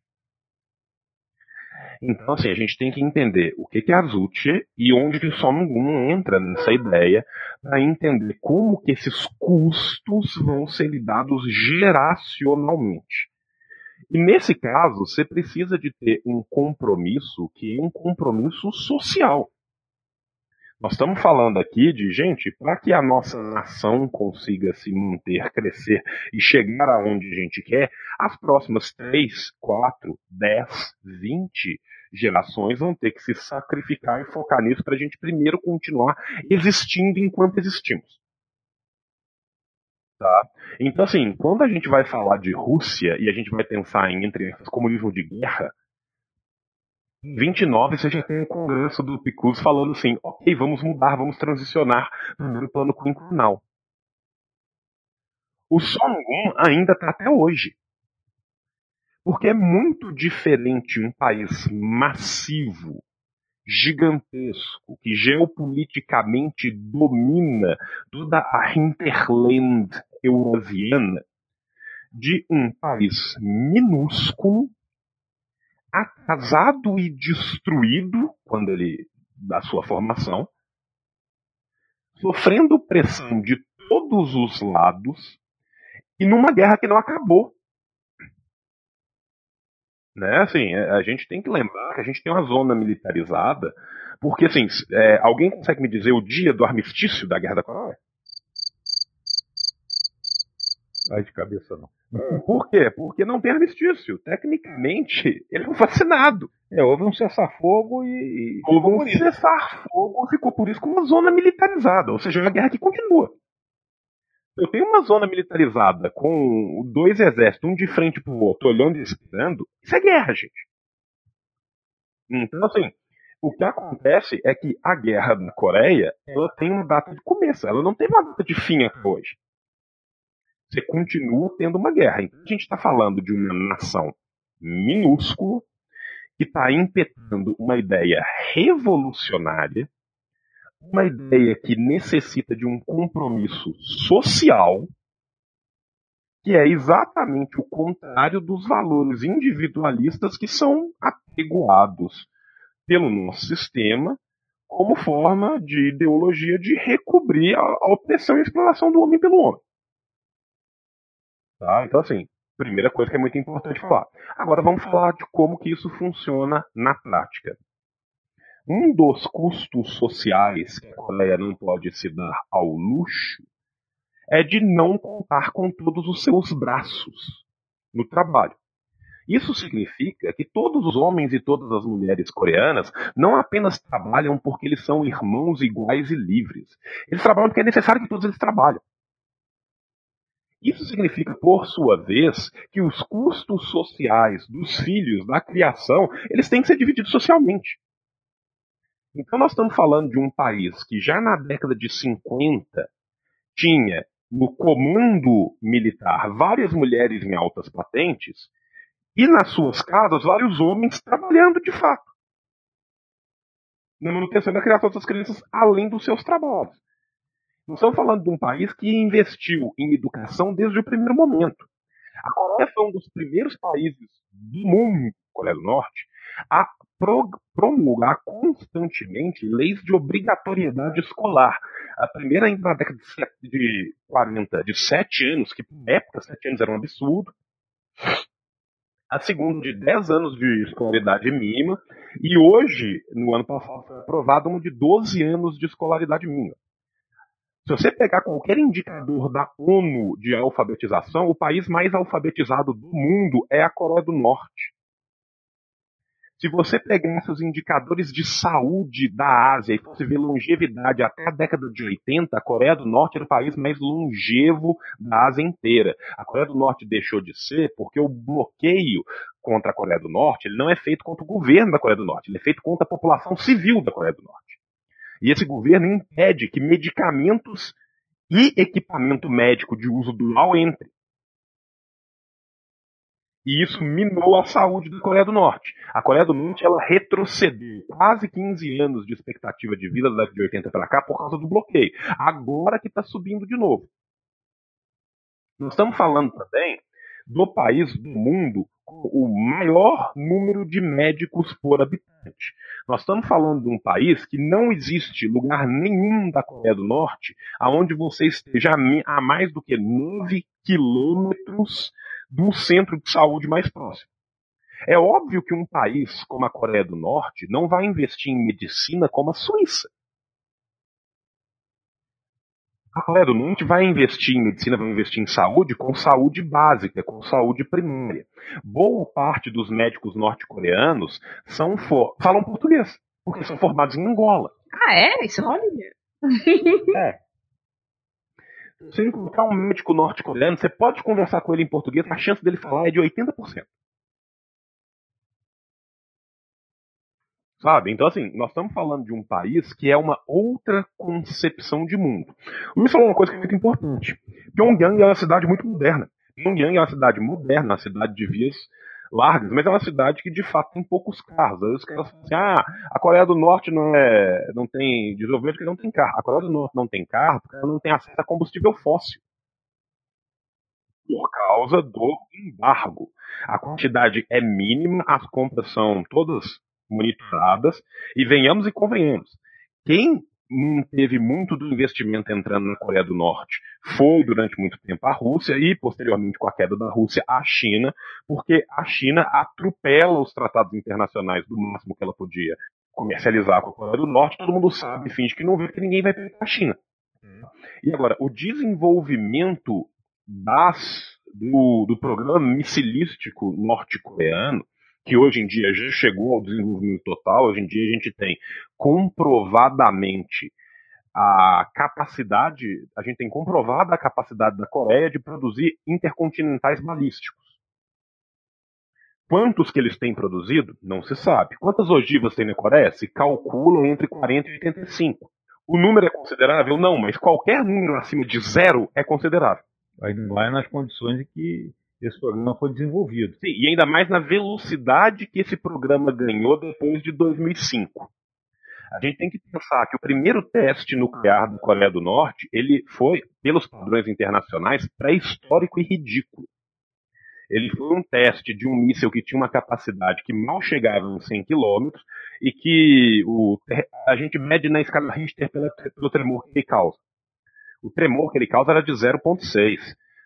C: Então, assim, a gente tem que entender o que é a Zuche e onde que Songun entra nessa ideia para entender como que esses custos vão ser lidados geracionalmente. E nesse caso, você precisa de ter um compromisso que é um compromisso social. Nós estamos falando aqui de gente para que a nossa nação consiga se manter, crescer e chegar aonde a gente quer, as próximas 3, 4, 10, 20 gerações vão ter que se sacrificar e focar nisso para a gente primeiro continuar existindo enquanto existimos. Tá? Então, assim, quando a gente vai falar de Rússia e a gente vai pensar em entre comunismo de guerra, 29 você já tem o congresso do Picus falando assim, ok, vamos mudar, vamos transicionar para o plano quinquenal. O Songun ainda está até hoje. Porque é muito diferente um país massivo, gigantesco, que geopoliticamente domina toda a hinterland eurasiana, de um país minúsculo atrasado e destruído quando ele da sua formação, sofrendo pressão de todos os lados e numa guerra que não acabou. Né? Assim, é, a gente tem que lembrar que a gente tem uma zona militarizada, porque assim, é, alguém consegue me dizer o dia do armistício da Guerra da Coreia?
D: Ai, de cabeça não.
C: Por quê? Porque não tem armistício. Tecnicamente, ele é um fascinado.
D: É, houve um cessar-fogo e.
C: Houve um cessar-fogo, ficou por isso com uma zona militarizada. Ou seja, é uma guerra que continua. Eu tenho uma zona militarizada com dois exércitos, um de frente pro outro, olhando e esperando. Isso é guerra, gente. Então, assim, o que acontece é que a guerra na Coreia ela tem uma data de começo, ela não tem uma data de fim até hoje você continua tendo uma guerra. Então a gente está falando de uma nação minúscula que está impetrando uma ideia revolucionária, uma ideia que necessita de um compromisso social, que é exatamente o contrário dos valores individualistas que são apegoados pelo nosso sistema como forma de ideologia de recobrir a, a opressão e a exploração do homem pelo homem. Tá? Então, assim, primeira coisa que é muito importante falar. Agora vamos falar de como que isso funciona na prática. Um dos custos sociais que a Coreia não pode se dar ao luxo é de não contar com todos os seus braços no trabalho. Isso significa que todos os homens e todas as mulheres coreanas não apenas trabalham porque eles são irmãos iguais e livres. Eles trabalham porque é necessário que todos eles trabalhem. Isso significa, por sua vez, que os custos sociais dos filhos, da criação, eles têm que ser divididos socialmente. Então nós estamos falando de um país que já na década de 50 tinha no comando militar várias mulheres em altas patentes e nas suas casas vários homens trabalhando de fato na manutenção da criação das crianças além dos seus trabalhos. Nós estamos falando de um país que investiu em educação desde o primeiro momento. A Coreia foi um dos primeiros países do mundo, Coreia do Norte, a promulgar constantemente leis de obrigatoriedade escolar. A primeira ainda na década de 40, de 7 anos, que na época 7 anos era um absurdo. A segunda de 10 anos de escolaridade mínima. E hoje, no ano passado, foi aprovado um de 12 anos de escolaridade mínima. Se você pegar qualquer indicador da ONU de alfabetização, o país mais alfabetizado do mundo é a Coreia do Norte. Se você pegasse os indicadores de saúde da Ásia e fosse ver longevidade até a década de 80, a Coreia do Norte era o país mais longevo da Ásia inteira. A Coreia do Norte deixou de ser porque o bloqueio contra a Coreia do Norte ele não é feito contra o governo da Coreia do Norte, ele é feito contra a população civil da Coreia do Norte. E esse governo impede que medicamentos e equipamento médico de uso dual entre. E isso minou a saúde da Coreia do Norte. A Coreia do Norte ela retrocedeu quase 15 anos de expectativa de vida da década de 80 para cá por causa do bloqueio. Agora que está subindo de novo. Nós estamos falando também do país do mundo o maior número de médicos por habitante. Nós estamos falando de um país que não existe lugar nenhum da Coreia do Norte aonde você esteja a mais do que 9 quilômetros do centro de saúde mais próximo. É óbvio que um país como a Coreia do Norte não vai investir em medicina como a Suíça. A Coreia do Norte vai investir em medicina, vai investir em saúde com saúde básica, com saúde primária. Boa parte dos médicos norte-coreanos são for... falam português, porque são formados em Angola.
B: Ah, é? Isso não [LAUGHS]
C: É. Se você encontrar um médico norte-coreano, você pode conversar com ele em português, a chance dele falar é de 80%. Sabe? Então, assim, nós estamos falando de um país que é uma outra concepção de mundo. Luiz falou uma coisa que é muito importante. Pyongyang é uma cidade muito moderna. Pyongyang é uma cidade moderna, uma cidade de vias largas, mas é uma cidade que de fato tem poucos carros. Aí os caras falam assim: ah, a Coreia do Norte não, é, não tem desenvolvimento porque não tem carro. A Coreia do Norte não tem carro porque ela não tem acesso a combustível fóssil. Por causa do embargo. A quantidade é mínima, as compras são todas monitoradas, e venhamos e convenhamos. Quem não teve muito do investimento entrando na Coreia do Norte foi durante muito tempo a Rússia e posteriormente com a queda da Rússia a China, porque a China atropela os tratados internacionais do máximo que ela podia comercializar com a Coreia do Norte, todo mundo sabe, finge que não vê que ninguém vai pegar a China. E agora, o desenvolvimento das, do, do programa missilístico norte-coreano que hoje em dia já chegou ao desenvolvimento total, hoje em dia a gente tem comprovadamente a capacidade, a gente tem comprovada a capacidade da Coreia de produzir intercontinentais balísticos. Quantos que eles têm produzido? Não se sabe. Quantas ogivas tem na Coreia? Se calcula entre 40 e 85. O número é considerável? Não, mas qualquer número acima de zero é considerável.
D: Vai nas condições em que esse programa foi desenvolvido.
C: Sim, e ainda mais na velocidade que esse programa ganhou depois de 2005. A gente tem que pensar que o primeiro teste nuclear da Coreia do Norte, ele foi, pelos padrões internacionais, pré-histórico e ridículo. Ele foi um teste de um míssil que tinha uma capacidade que mal chegava em 100 km e que o, a gente mede na escala Richter pela, pelo tremor que ele causa. O tremor que ele causa era de 0,6.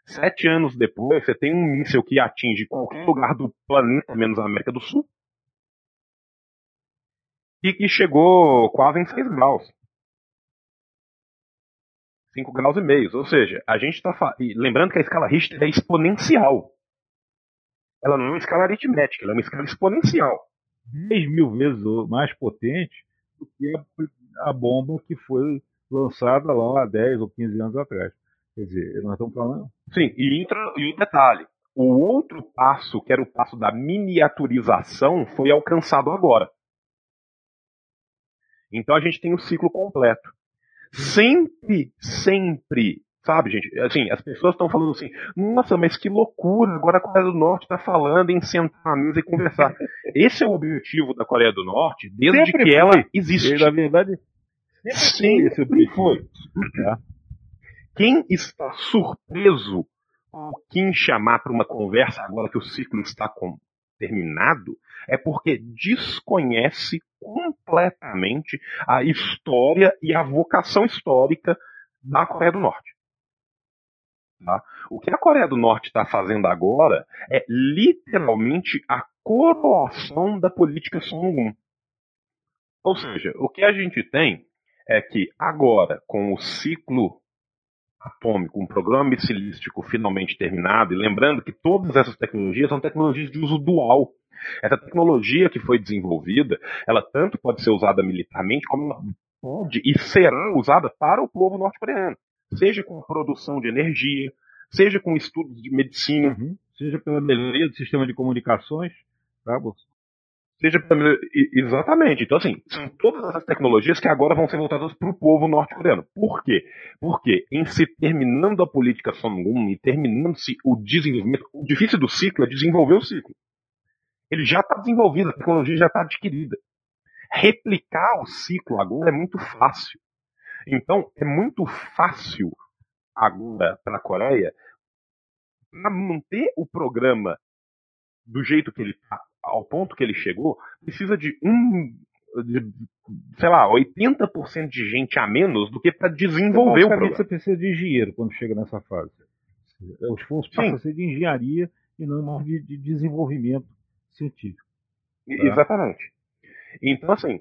C: Sete anos depois, você tem um míssil que atinge qualquer lugar do planeta, menos a América do Sul, e que chegou quase em 6 graus. 5 graus e meio. Ou seja, a gente está. Lembrando que a escala Richter é exponencial. Ela não é uma escala aritmética, ela é uma escala exponencial.
D: 10 mil vezes mais potente do que a, a bomba que foi lançada lá há 10 ou 15 anos atrás. Quer dizer, nós estamos falando.
C: Sim, e entra e um detalhe. O outro passo, que era o passo da miniaturização, foi alcançado agora. Então a gente tem o ciclo completo. Sempre, sempre, sabe, gente? Assim, as pessoas estão falando assim, nossa, mas que loucura, agora a Coreia do Norte está falando em sentar na mesa e conversar. [LAUGHS] Esse é o objetivo da Coreia do Norte desde sempre que foi. ela existe.
D: E, na verdade,
C: sempre, sempre foi. Tá? Quem está surpreso com quem chamar para uma conversa agora que o ciclo está com, terminado é porque desconhece completamente a história e a vocação histórica da Coreia do Norte. Tá? O que a Coreia do Norte está fazendo agora é literalmente a coroação da política Songun. Ou seja, o que a gente tem é que agora, com o ciclo atômico, um programa missilístico finalmente terminado, e lembrando que todas essas tecnologias são tecnologias de uso dual. Essa tecnologia que foi desenvolvida, ela tanto pode ser usada militarmente, como ela pode e será usada para o povo norte-coreano. Seja com produção de energia, seja com estudos de medicina,
D: uhum. seja pela melhoria do sistema de comunicações, tá,
C: seja exatamente. Então, assim, são todas essas tecnologias que agora vão ser voltadas para o povo norte-coreano. Por quê? Porque em se terminando a política Songun e terminando-se o desenvolvimento, o difícil do ciclo é desenvolver o ciclo. Ele já está desenvolvido, a tecnologia já está adquirida. Replicar o ciclo agora é muito fácil. Então, é muito fácil agora para a Coreia manter o programa do jeito que ele está ao ponto que ele chegou, precisa de um, de, sei lá, 80% de gente a menos do que para desenvolver
D: então,
C: o programa.
D: você precisa de engenheiro quando chega nessa fase. O esforço passa a ser de engenharia e não de, de desenvolvimento científico.
C: Tá? Exatamente. Então, assim,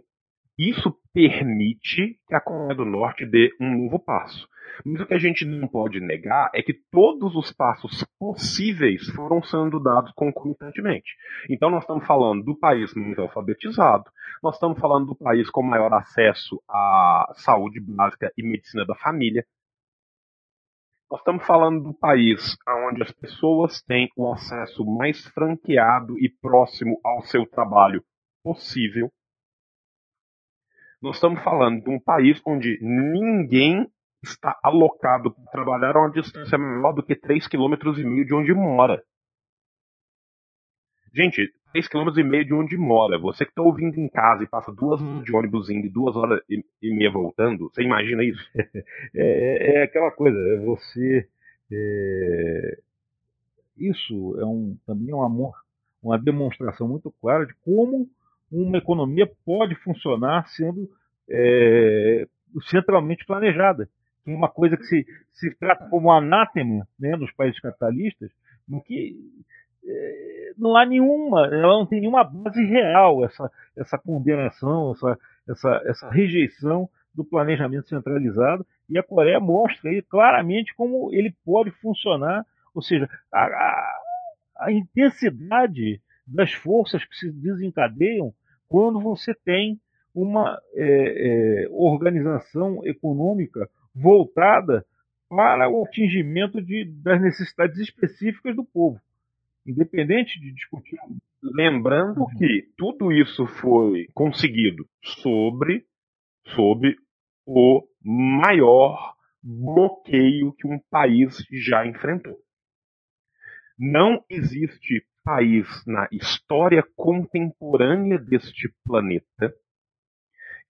C: isso permite que a Coreia do Norte dê um novo passo. Mas o que a gente não pode negar é que todos os passos possíveis foram sendo dados concomitantemente. Então, nós estamos falando do país mais alfabetizado, nós estamos falando do país com maior acesso à saúde básica e medicina da família. Nós estamos falando do país onde as pessoas têm o acesso mais franqueado e próximo ao seu trabalho possível. Nós estamos falando de um país onde ninguém está alocado para trabalhar a uma distância menor do que 3,5 km de onde mora. Gente, 3,5 km de onde mora. Você que está ouvindo em casa e passa duas horas de ônibus indo e duas horas e, meia voltando, você imagina isso? [LAUGHS]
D: É, é, é aquela coisa, é você. É, isso é um, também uma, uma demonstração muito clara de como uma economia pode funcionar sendo é, centralmente planejada. Uma coisa que se, se trata como anátema né, nos países capitalistas, no que é, não há nenhuma, ela não tem nenhuma base real essa, essa condenação, essa, essa, essa rejeição do planejamento centralizado, e a Coreia mostra aí claramente como ele pode funcionar, ou seja, a, a, a intensidade das forças que se desencadeiam quando você tem uma é, é, organização econômica voltada para o atingimento de, das necessidades específicas do povo, independente de discutir.
C: Lembrando uhum. que tudo isso foi conseguido sobre, sobre o maior bloqueio que um país já enfrentou. Não existe país na história contemporânea deste planeta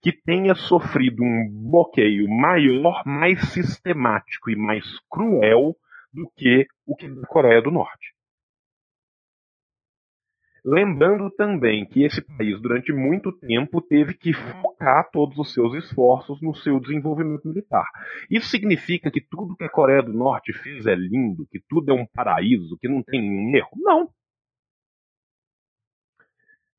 C: que tenha sofrido um bloqueio maior, mais sistemático e mais cruel do que o que da Coreia do Norte. Lembrando também que esse país, durante muito tempo, teve que focar todos os seus esforços no seu desenvolvimento militar. Isso significa que tudo que a Coreia do Norte fez é lindo, que tudo é um paraíso, que não tem nenhum erro? Não.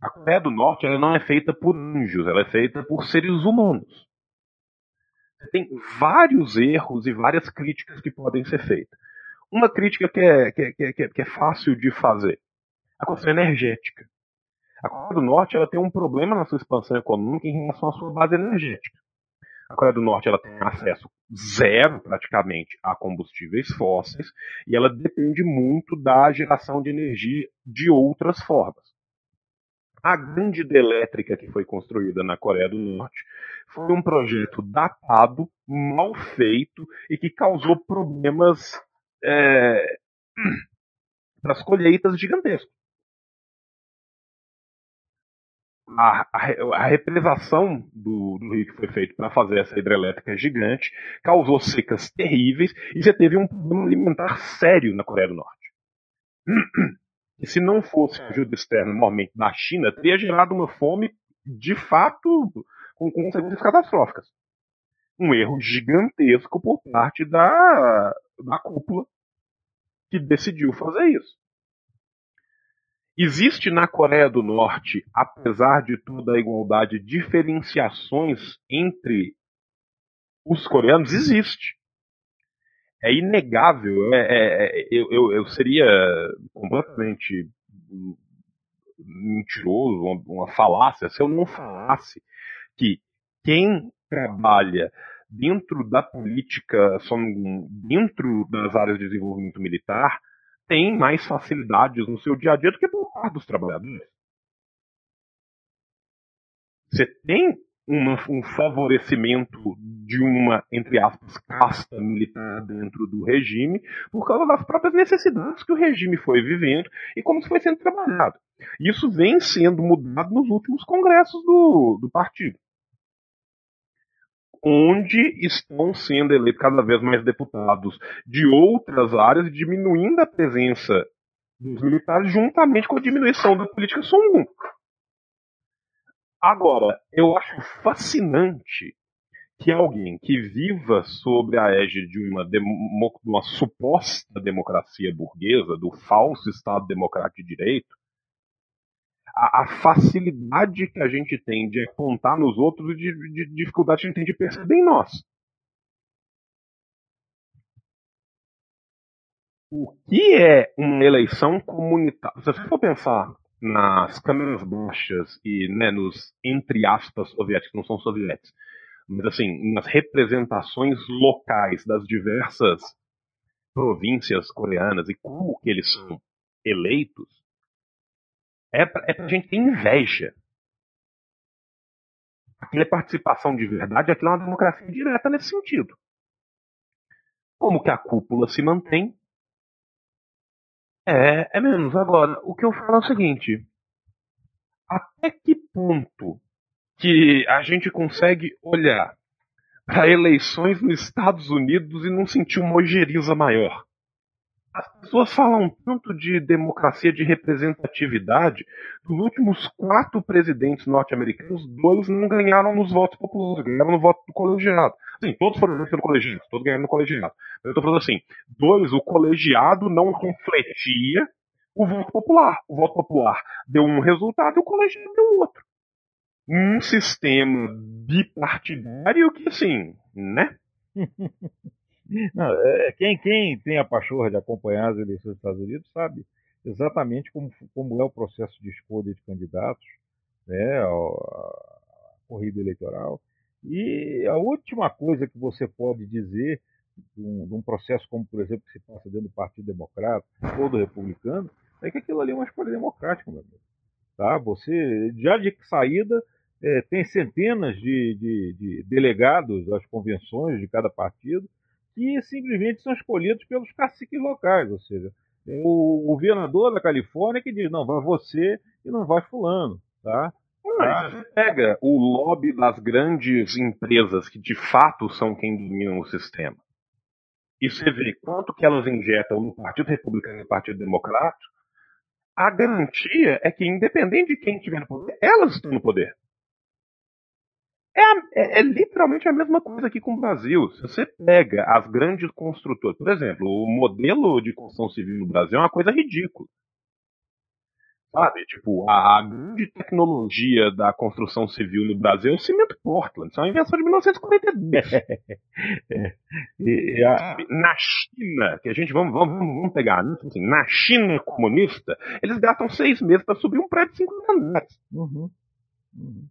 C: A Coreia do Norte ela não é feita por anjos, ela é feita por seres humanos. Tem vários erros e várias críticas que podem ser feitas. Uma crítica que é, que é, que é, que é fácil de fazer a questão energética. A Coreia do Norte ela tem um problema na sua expansão econômica em relação à sua base energética. A Coreia do Norte ela tem acesso zero, praticamente, a combustíveis fósseis e ela depende muito da geração de energia de outras formas. A grande hidrelétrica que foi construída na Coreia do Norte foi um projeto datado, mal feito e que causou problemas é, [CLEARS THROAT] para as colheitas gigantescas. a, a, a represação do, do, rio que foi feito para fazer essa hidrelétrica gigante causou secas terríveis e você teve um problema alimentar sério na Coreia do Norte. [CLEARS THROAT] E se não fosse ajuda externa, normalmente da China, teria gerado uma fome de fato com consequências catastróficas. Um erro gigantesco por parte da, da cúpula que decidiu fazer isso. Existe na Coreia do Norte, apesar de toda a igualdade, diferenciações entre os coreanos? Existe. É inegável. É, é, é, eu, eu, eu, seria completamente mentiroso, uma, uma falácia, se eu não falasse que quem trabalha dentro da política, dentro das áreas de desenvolvimento militar, tem mais facilidades no seu dia a dia do que por parte dos trabalhadores. Você tem um favorecimento de uma, entre aspas, casta militar dentro do regime por causa das próprias necessidades que o regime foi vivendo e como isso foi sendo trabalhado. Isso vem sendo mudado nos últimos congressos do, do partido onde estão sendo eleitos cada vez mais deputados de outras áreas, diminuindo a presença dos militares juntamente com a diminuição da política Songun. Agora, eu acho fascinante que alguém que viva sob a égide de uma, demo, uma suposta democracia burguesa, do falso Estado Democrático de Direito, a, a, facilidade que a gente tem de apontar nos outros e de, de dificuldade que a gente tem de perceber em nós. O que é uma eleição comunitária? Se você for pensar nas câmeras baixas e né, nos, entre aspas, soviéticos, não são soviéticos, mas assim, nas representações locais das diversas províncias coreanas e como que eles são eleitos, é pra, é pra gente ter inveja. Aquilo é participação de verdade, aquilo é uma democracia direta nesse sentido. Como que a cúpula se mantém? É, é menos. Agora, o que eu falo é o seguinte: até que ponto que a gente consegue olhar para eleições nos Estados Unidos e não sentir uma ojeriza maior? As pessoas falam tanto de democracia, de representatividade. Dos últimos quatro presidentes norte-americanos, dois não ganharam nos votos populares, ganharam no voto do colegiado. Sim, todos foram eleitos pelo colegiado, todos ganharam no colegiado. Eu estou falando assim: dois, o colegiado não refletia o voto popular. O voto popular deu um resultado e o colegiado deu outro. Um sistema bipartidário que, assim, né? [LAUGHS]
D: Não, é, é, quem, quem tem a pachorra de acompanhar as eleições dos Estados Unidos sabe exatamente como, como é o processo de escolha de candidatos, né, a, corrida eleitoral. E a última coisa que você pode dizer de um, de um, processo como, por exemplo, que se passa dentro do Partido Democrata ou do Republicano, é que aquilo ali é uma escolha democrática, meu amigo. Tá? Você, já de saída, é, tem centenas de, de, de delegados às convenções de cada partido, que simplesmente são escolhidos pelos caciques locais, ou seja, o governador da Califórnia que diz, não, vai você e não vai fulano, tá?
C: Mas você pega o lobby das grandes empresas que de fato são quem dominam o sistema. E você vê quanto que elas injetam no Partido Republicano e no Partido Democrático, a garantia é que, independente de quem estiver no poder, elas estão no poder. É, é, é, literalmente a mesma coisa aqui com o Brasil. Se você pega as grandes construtoras, por exemplo, o modelo de construção civil no Brasil é uma coisa ridícula. Sabe? Tipo, a, grande tecnologia da construção civil no Brasil é o cimento Portland. Isso é uma invenção de 1942. [LAUGHS] é. e, a, na China, que a gente vamos, vamos, vamos pegar, né? assim, na China comunista, eles gastam seis meses para subir um prédio de 50 andares. Uhum. Uhum.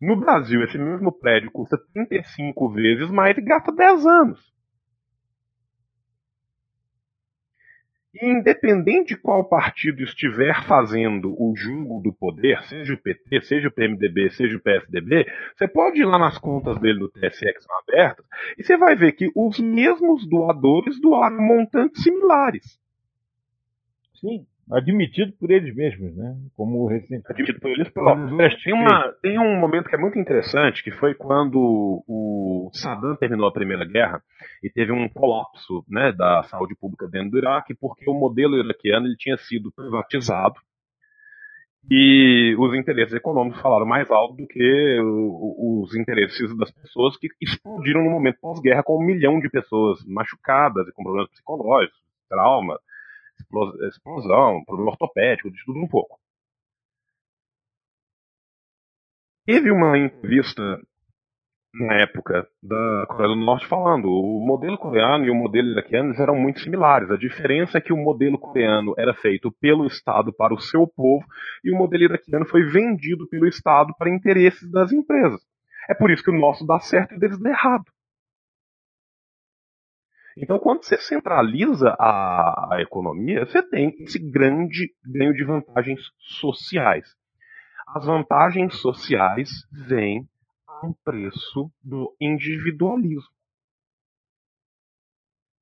C: No Brasil, esse mesmo prédio custa 35 vezes mais e gasta 10 anos. E independente de qual partido estiver fazendo o julgo do poder, seja o PT, seja o PMDB, seja o PSDB, você pode ir lá nas contas dele do TSE que são abertas e você vai ver que os mesmos doadores doaram montantes similares.
D: Sim admitido por eles mesmos, né? Como recente.
C: Admitido por eles próprios. Tem, uma, tem um momento que é muito interessante, que foi quando o Saddam terminou a Primeira Guerra e teve um colapso né, da saúde pública dentro do Iraque, porque o modelo iraquiano ele tinha sido privatizado e os interesses econômicos falaram mais alto do que os interesses das pessoas que explodiram no momento pós-guerra com um milhão de pessoas machucadas e com problemas psicológicos, traumas explosão, problema ortopédico, de tudo um pouco. Teve uma entrevista na época da Coreia do Norte falando o modelo coreano e o modelo iraquiano eram muito similares. A diferença é que o modelo coreano era feito pelo Estado para o seu povo e o modelo iraquiano foi vendido pelo Estado para interesses das empresas. É por isso que o nosso dá certo e o deles dá errado. Então, quando você centraliza a, a economia, você tem esse grande ganho de vantagens sociais. As vantagens sociais vêm ao preço do individualismo.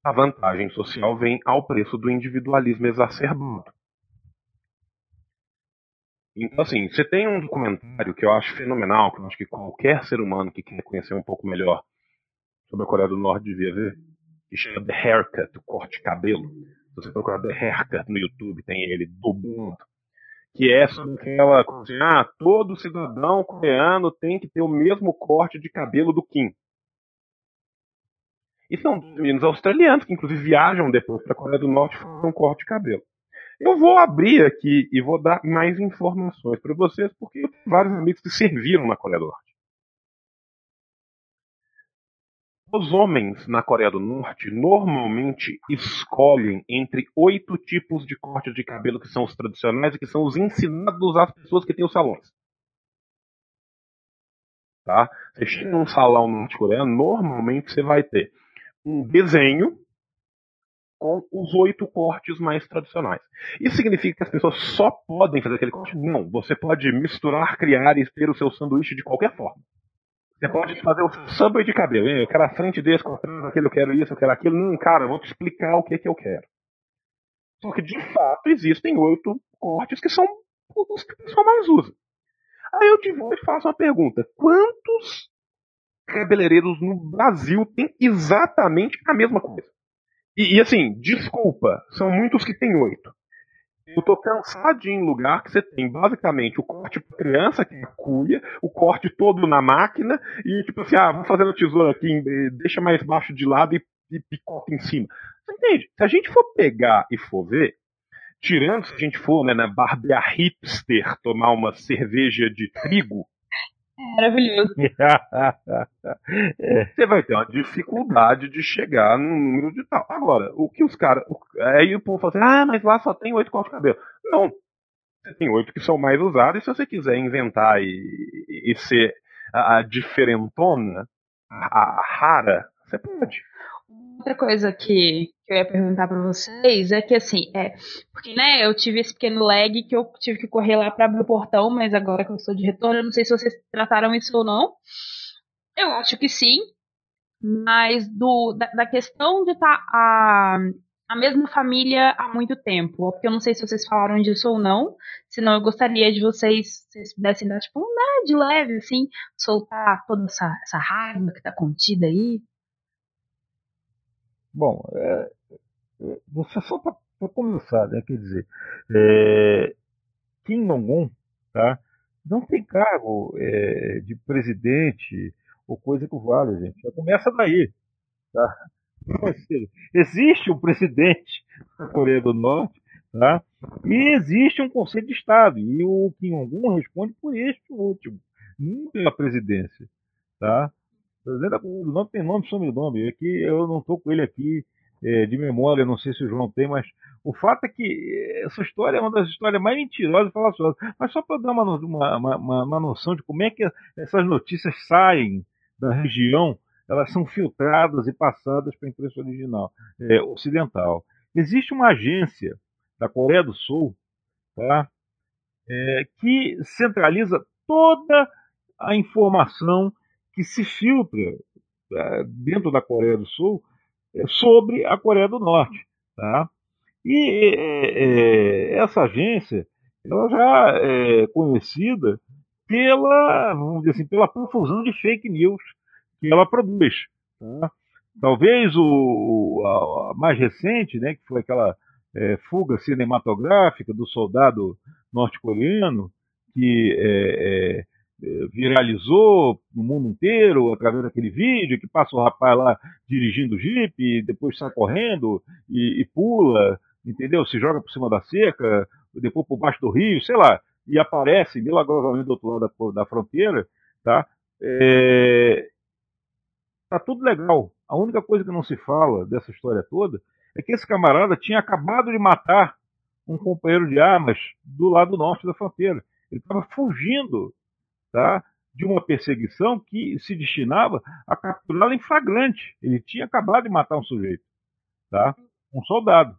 C: A vantagem social vem ao preço do individualismo exacerbado. Então, assim, você tem um documentário que eu acho fenomenal, que eu acho que qualquer ser humano que quer conhecer um pouco melhor sobre a Coreia do Norte devia ver, chama The Haircut, o corte de cabelo. Se você procurar The Haircut no YouTube, tem ele dublando. Que é sobre aquela coisa assim, ah, todo cidadão coreano tem que ter o mesmo corte de cabelo do Kim. E são meninos australianos que inclusive viajam depois para a Coreia do Norte fazer um corte de cabelo. Eu vou abrir aqui e vou dar mais informações para vocês, porque eu tenho vários amigos que serviram na Coreia do Norte. Os homens na Coreia do Norte normalmente escolhem entre oito tipos de cortes de cabelo que são os tradicionais e que são os ensinados às pessoas que têm os salões. Tá? Você chega num salão norte-coreano, normalmente você vai ter um desenho com os oito cortes mais tradicionais. Isso significa que as pessoas só podem fazer aquele corte? Não. Você pode misturar, criar e ter o seu sanduíche de qualquer forma. Você pode fazer o subway de cabelo. Eu quero a frente desse, com aquele, eu quero isso, eu quero aquilo. Não, cara, eu vou te explicar o que, que eu quero. Só que, de fato, existem oito cortes que são os que o pessoal mais usa. Aí eu te vou e faço uma pergunta. Quantos cabeleireiros no Brasil têm exatamente a mesma coisa? E, e assim, desculpa, são muitos que têm oito. Eu tô cansado de ir em lugar que você tem basicamente o corte pra criança, que é cuia, o corte todo na máquina, e tipo assim, ah, vou fazer no tesouro aqui, deixa mais baixo de lado e, e picota em cima. Você entende? Se a gente for pegar e for ver, tirando se a gente for né, na barbear hipster tomar uma cerveja de trigo,
B: Maravilhoso. [LAUGHS]
C: Você vai ter uma dificuldade de chegar no número de tal. Agora, o que os caras. Aí o povo fala assim: ah, mas lá só tem oito cortes de cabelo. Não. Você tem oito que são mais usados, e se você quiser inventar e, e ser a, a diferentona, a, a rara, você pode.
B: Outra coisa que, que eu ia perguntar para vocês é que assim, é, porque né, eu tive esse pequeno lag que eu tive que correr lá para abrir o portão, mas agora que eu estou de retorno, eu não sei se vocês trataram isso ou não. Eu acho que sim, mas do, da, da questão de estar tá a, a mesma família há muito tempo, porque eu não sei se vocês falaram disso ou não, senão eu gostaria de vocês, se vocês pudessem dar tipo um né, de leve, assim, soltar toda essa, essa raiva que está contida aí.
D: Bom, é, é, você só para começar, né, quer dizer, é, Kim Jong-un tá, não tem cargo é, de presidente ou coisa que vale, gente. Já começa daí. Tá? Seja, existe um presidente da Coreia do Norte tá? e existe um Conselho de Estado. E o Kim Jong-un responde por este último, não pela presidência. Tá? O presidente da Coreia do Norte tem nome sobrenome. Aqui, eu não estou com ele aqui é, de memória, não sei se o João tem, mas o fato é que essa história é uma das histórias mais mentirosas e falaciosas. Mas só para dar uma, uma, uma, uma, noção de como é que essas notícias saem da região, elas são filtradas e passadas para a imprensa original, é, ocidental. Existe uma agência da Coreia do Sul tá, é, que centraliza toda a informação que se filtra é, dentro da Coreia do Sul é, sobre a Coreia do Norte. Tá? E é, essa agência ela já é conhecida pela, vamos dizer assim, pela profusão de fake news que ela produz. Tá? Talvez o, a, a, mais recente, né, que foi aquela é, fuga cinematográfica do soldado norte-coreano, que é, viralizou no mundo inteiro através daquele vídeo que passa o rapaz lá dirigindo o jipe, depois sai correndo e, e, pula, entendeu? Se joga por cima da cerca, depois por baixo do rio, sei lá, e aparece milagrosamente do outro lado da, da fronteira, tá? É, tá tudo legal. A única coisa que não se fala dessa história toda é que esse camarada tinha acabado de matar um companheiro de armas do lado norte da fronteira. Ele estava fugindo tá, de uma perseguição que se destinava a capturá-lo em flagrante. Ele tinha acabado de matar um sujeito, tá, um soldado.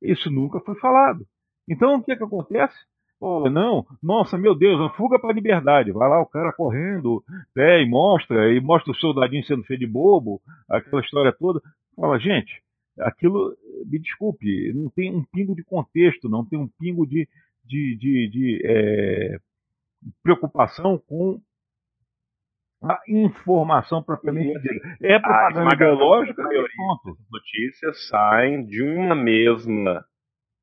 D: Isso nunca foi falado. Então o que, é que acontece? Oh, não, nossa, meu Deus, uma fuga para a liberdade. Vai lá o cara correndo, é, e mostra, e mostra o soldadinho sendo feito de bobo, aquela história toda. Fala, gente, aquilo, me desculpe, não tem um pingo de contexto, não tem um pingo de, de, de, de é, preocupação com a informação propriamente dita. É propaganda ideológica,
C: ponto. Notícias saem de uma mesma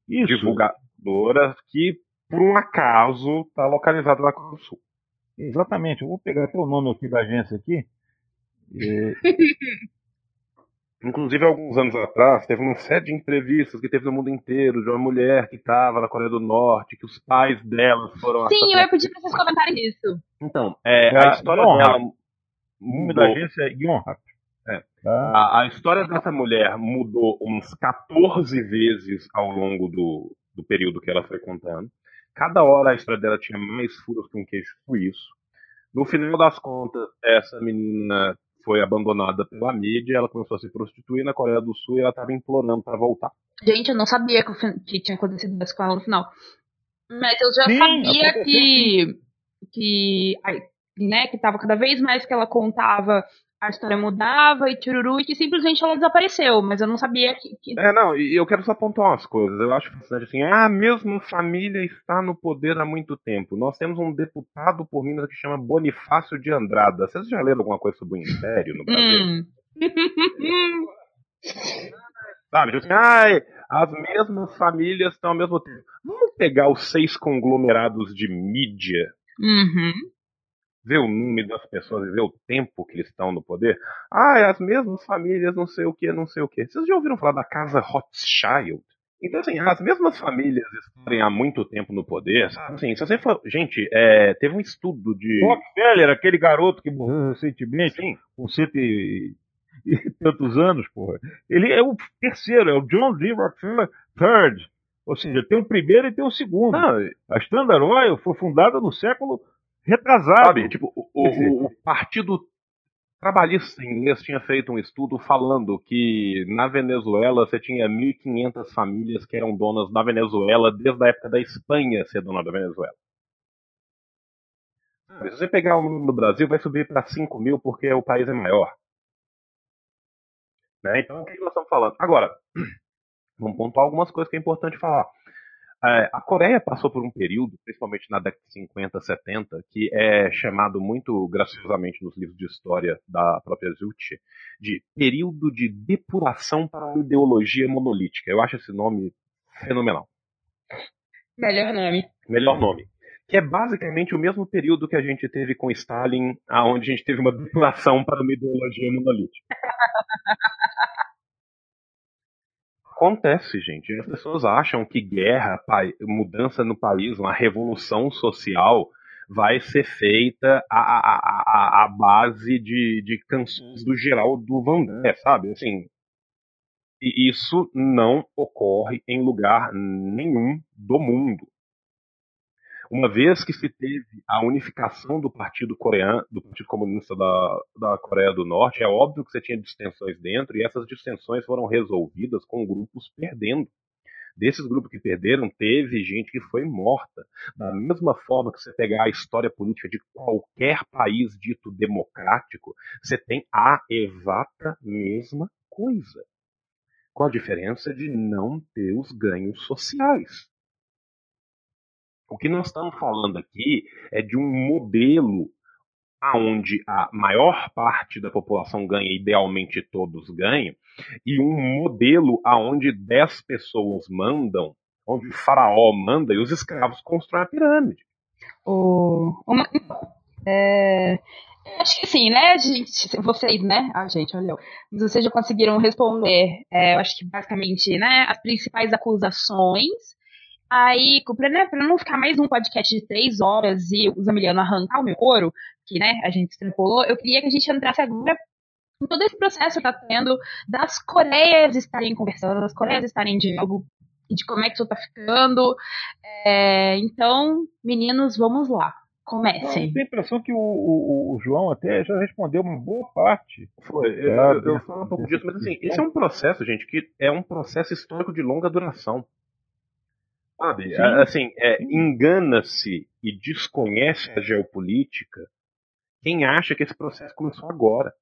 C: Isso. divulgadora que, por um acaso, está localizada na do Sul.
D: Exatamente. Eu vou pegar até o nome aqui da agência aqui. [LAUGHS]
C: É... Inclusive, alguns anos atrás, teve uma série de entrevistas que teve no mundo inteiro de uma mulher que estava na Coreia do Norte, que os pais dela foram
B: Sim, eu ia pedir para vocês comentarem isso.
C: Então, é, a história dela.
D: O nome da agência é Yonhap.
C: É. Ah. A, a, história dessa mulher mudou uns 14 vezes ao longo do, do período que ela foi contando. Cada hora a história dela tinha mais furos que um queijo isso. No final das contas, essa menina foi abandonada pela mídia, ela começou a se prostituir na Coreia do Sul e ela estava implorando para voltar.
B: Gente, eu não sabia que, que tinha acontecido isso com ela no final. Mas eu já Sim, sabia que que né, que tava cada vez mais que ela contava a história mudava e tururu, e que simplesmente ela desapareceu, mas eu não sabia que. que...
C: É, não, e eu quero só apontar umas coisas. Eu acho fascinante assim, ah, a mesma família está no poder há muito tempo. Nós temos um deputado por Minas que chama Bonifácio de Andrada. Vocês já leram alguma coisa sobre o Império no Brasil? Hum. [LAUGHS] Sabe, tipo assim, ai, as mesmas famílias estão ao mesmo tempo. Vamos pegar os seis conglomerados de mídia.
B: Uhum
C: ver o número das pessoas e ver o tempo que eles estão no poder. Ah, é as mesmas famílias, não sei o que, não sei o que. Vocês já ouviram falar da casa Rothschild? Então, assim, as mesmas famílias estarem há muito tempo no poder, sabe? Assim, se você for. Gente, é, teve um estudo de.
D: Rockefeller, aquele garoto que morreu recentemente, Sim. com cento e, e tantos anos, porra. Ele é o terceiro, é o John D. Rockefeller III. Ou seja, tem o primeiro e tem o segundo. Não, a Standard Oil foi fundada no século retrasado. Sabe,
C: tipo, o, o, Partido Trabalhista inglês tinha feito um estudo falando que na Venezuela você tinha 1.500 famílias que eram donas da Venezuela desde a época da Espanha ser dona da Venezuela. Se você pegar o número do Brasil, vai subir para 5 mil porque o país é maior. Né? Então, o que nós estamos falando? Agora, [CLEARS THROAT] vamos pontuar algumas coisas que é importante falar. É, a Coreia passou por um período, principalmente na década de 50, 70, que é chamado muito graciosamente nos livros de história da própria Zucchi, de período de depuração para uma ideologia monolítica. Eu acho esse nome fenomenal.
B: Melhor nome.
C: Melhor nome. Que é basicamente o mesmo período que a gente teve com Stalin, aonde a gente teve uma depuração para uma ideologia monolítica. [LAUGHS] Acontece, gente. As pessoas acham que guerra, mudança no país, uma revolução social vai ser feita à, à, à base de, de canções do Geraldo Vandré, sabe? Assim, e isso não ocorre em lugar nenhum do mundo. Uma vez que se teve a unificação do Partido Coreano, do Partido Comunista da, da Coreia do Norte, é óbvio que você tinha distensões dentro e essas distensões foram resolvidas com grupos perdendo. Desses grupos que perderam, teve gente que foi morta. Da mesma forma que você pegar a história política de qualquer país dito democrático, você tem a exata mesma coisa com a diferença de não ter os ganhos sociais. O que nós estamos falando aqui é de um modelo aonde a maior parte da população ganha, idealmente todos ganham, e um modelo aonde 10 pessoas mandam, onde o faraó manda e os escravos constroem a pirâmide.
B: O, é, Acho que sim, né, gente? Vocês, né? Ah, gente, olha. Vocês já conseguiram responder, é, eu acho que basicamente, né, as principais acusações. Aí, pra, né, pra não ficar mais um podcast de três horas e o Zamiliano arrancar o meu couro, que, né, a gente extrapolou, eu queria que a gente entrasse agora em todo esse processo que tá tendo das Coreias estarem conversando, das Coreias estarem em diálogo, e de como é que isso tá ficando. É, então, meninos, vamos lá. Comece.
D: Eu tenho a impressão que o, o, o, João até já respondeu uma boa parte.
C: Foi, eu, eu, eu falo um pouco disso, mas assim, esse é um processo, gente, que é um processo histórico de longa duração. Sabe? Sim. Assim, é, engana-se e desconhece a geopolítica quem acha que esse processo começou agora.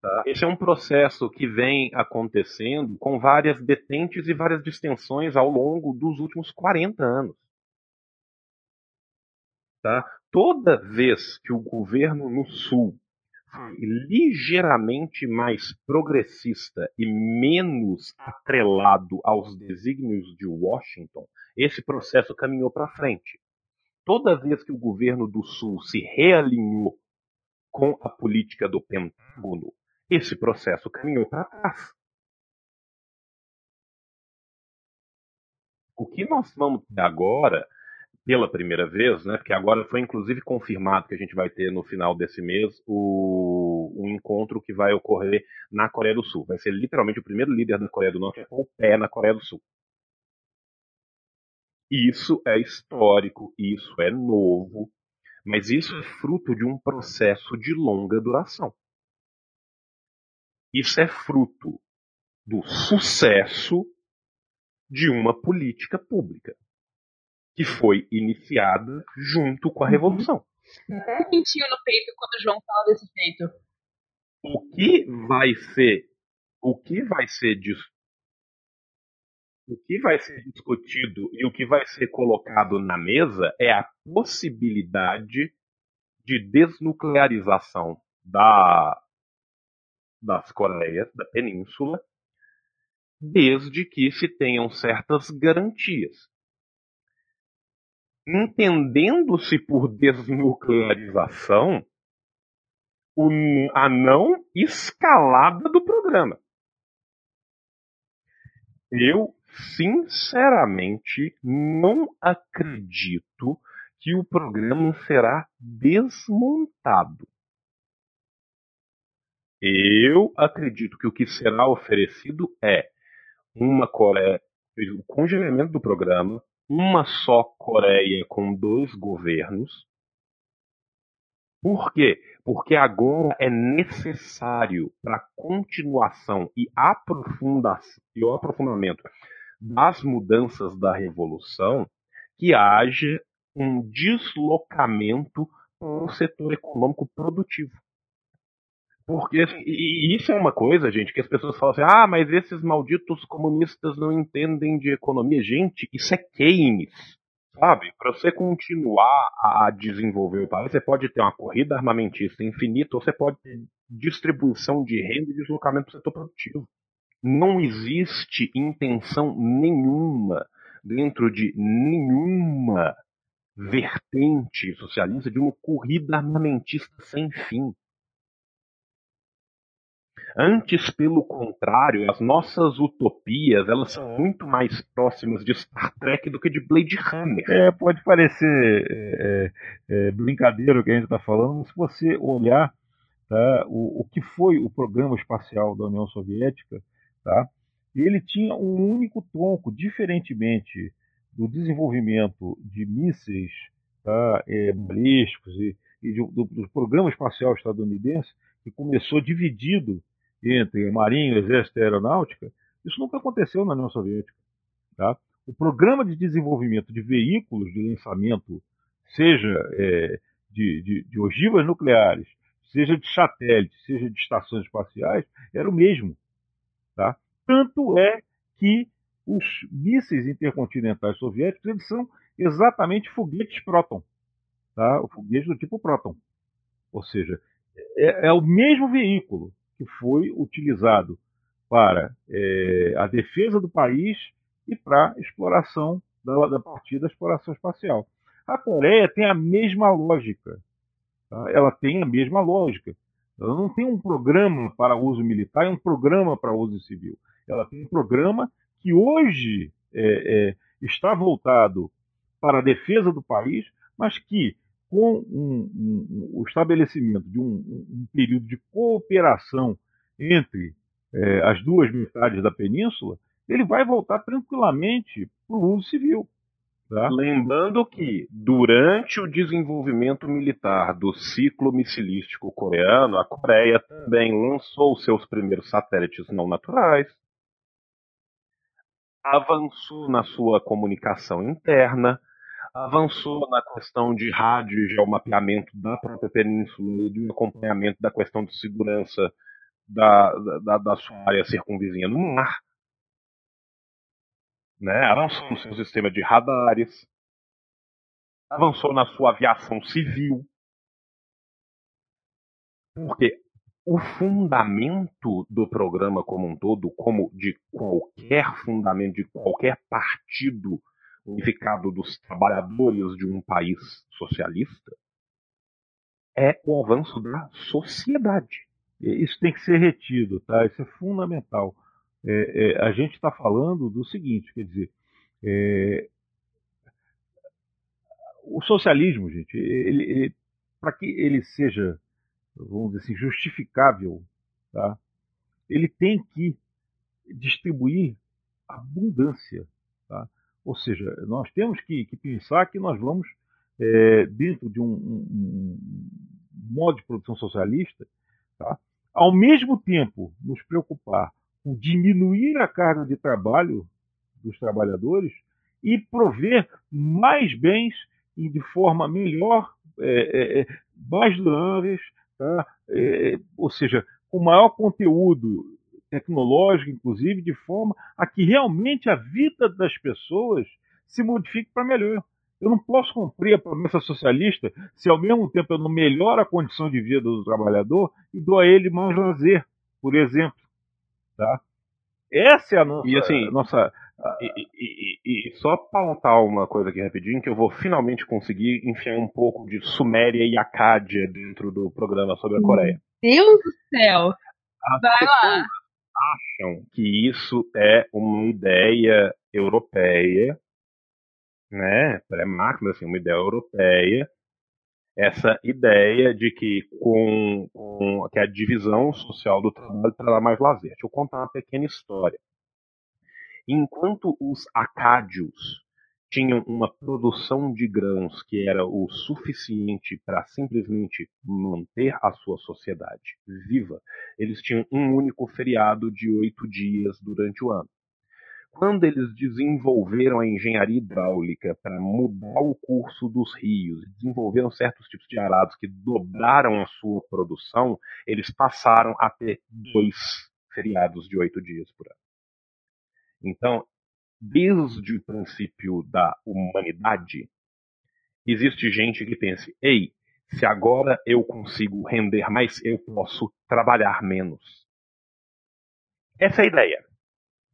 C: Tá? Esse é um processo que vem acontecendo com várias detentes e várias distensões ao longo dos últimos 40 anos. Tá? Toda vez que o governo no Sul ligeiramente mais progressista e menos atrelado aos desígnios de Washington, esse processo caminhou para frente. Toda vez que o governo do Sul se realinhou com a política do Pentágono, esse processo caminhou para trás. O que nós vamos ter agora pela primeira vez, né? Porque agora foi inclusive confirmado que a gente vai ter no final desse mês o, um encontro que vai ocorrer na Coreia do Sul. Vai ser literalmente o primeiro líder da Coreia do Norte pôr o pé na Coreia do Sul. Isso é histórico, isso é novo, mas isso é fruto de um processo de longa duração. Isso é fruto do sucesso de uma política pública que foi iniciada junto com a uhum. Revolução.
B: Até sentiu no peito quando o João fala desse jeito.
C: O que vai ser, o que vai ser o que vai ser discutido e o que vai ser colocado na mesa é a possibilidade de desnuclearização da, das Coreias, da Península, desde que se tenham certas garantias entendendo-se por desnuclearização a não escalada do programa. Eu, sinceramente, não acredito que o programa será desmontado. Eu acredito que o que será oferecido é uma Coreia, o congelamento do programa, uma só Coreia com dois governos. Por quê? Porque agora é necessário para a continuação e, e o aprofundamento das mudanças da revolução que haja um deslocamento para o setor econômico produtivo. Porque, assim, e isso é uma coisa, gente, que as pessoas falam assim: ah, mas esses malditos comunistas não entendem de economia. Gente, isso é Keynes. Sabe? Para você continuar a desenvolver o país, você pode ter uma corrida armamentista infinita ou você pode ter distribuição de renda e deslocamento do setor produtivo. não existe intenção nenhuma dentro de nenhuma vertente socialista de uma corrida armamentista sem fim. Antes, pelo contrário, as nossas utopias elas são muito mais próximas de Star Trek do que de Blade Runner.
D: É, pode parecer é, é, é brincadeira o que a gente está falando, mas se você olhar tá, o, o que foi o programa espacial da União Soviética, tá, ele tinha um único tronco, diferentemente do desenvolvimento de mísseis tá, é, balísticos e, e de, do, do programa espacial estadunidense, que começou dividido entre Marinha, Exército e Aeronáutica, isso nunca aconteceu na União Soviética. Tá? O programa de desenvolvimento de veículos de lançamento, seja é, de, de, de ogivas nucleares, seja de satélites, seja de estações espaciais, era o mesmo. Tá? Tanto é que os mísseis intercontinentais soviéticos eles são exatamente foguetes Proton. Tá? O foguete do tipo Proton. Ou seja, é, é o mesmo veículo, que foi utilizado para é, a defesa do país e para exploração da, da partida da exploração espacial. A Coreia tem a mesma lógica. Tá? Ela tem a mesma lógica. Ela não tem um programa para uso militar e um programa para uso civil. Ela tem um programa que hoje é, é, está voltado para a defesa do país, mas que com um, um, o estabelecimento de um, um, período de cooperação entre é, as duas metades da península, ele vai voltar tranquilamente para o uso civil.
C: Tá? Lembrando que, durante o desenvolvimento militar do ciclo missilístico coreano, a Coreia também lançou seus primeiros satélites não naturais, avançou na sua comunicação interna, avançou na questão de rádio e geomapeamento da própria península e de acompanhamento da questão de segurança da, da, da sua área circunvizinha no mar. Né? Avançou no seu sistema de radares, avançou na sua aviação civil. Porque o fundamento do programa como um todo, como de qualquer fundamento de qualquer partido unificado dos trabalhadores de um país socialista é o avanço da sociedade.
D: Isso tem que ser retido, tá? Isso é fundamental. É, é, a gente está falando do seguinte, quer dizer, é, o socialismo, gente, ele, ele para que ele seja, vamos dizer assim, justificável, tá? ele tem que distribuir abundância, tá? Ou seja, nós temos que, que pensar que nós vamos, é, dentro de um, um, um, modo de produção socialista, tá? ao mesmo tempo nos preocupar com diminuir a carga de trabalho dos trabalhadores e prover mais bens e de forma melhor, é, é, é mais duráveis, tá? É, ou seja, com maior conteúdo tecnológico, inclusive, de forma a que realmente a vida das pessoas se modifique para melhor. Eu não posso cumprir a promessa socialista se ao mesmo tempo eu não melhoro a condição de vida do trabalhador e dou a ele mais lazer, por exemplo. Tá? Essa é a nossa.
C: E assim,
D: nossa,
C: e, e, e, só pautar uma coisa aqui rapidinho, que eu vou finalmente conseguir enfiar um pouco de Suméria e Acádia dentro do programa sobre a Coreia.
B: Deus do céu!
C: As Vai lá! Acham que isso é uma ideia europeia, né, pré-Marx, assim, uma ideia europeia, essa ideia de que com, com que a divisão social do trabalho trará mais lazer. Deixa eu contar uma pequena história. Enquanto os acádios tinham uma produção de grãos que era o suficiente para simplesmente manter a sua sociedade viva, eles tinham um único feriado de oito dias durante o ano. Quando eles desenvolveram a engenharia hidráulica para mudar o curso dos rios, desenvolveram certos tipos de arados que dobraram a sua produção, eles passaram a ter dois feriados de oito dias por ano. Então, desde o princípio da humanidade, existe gente que pensa: ei, se agora eu consigo render mais, eu posso trabalhar menos. Essa é a ideia.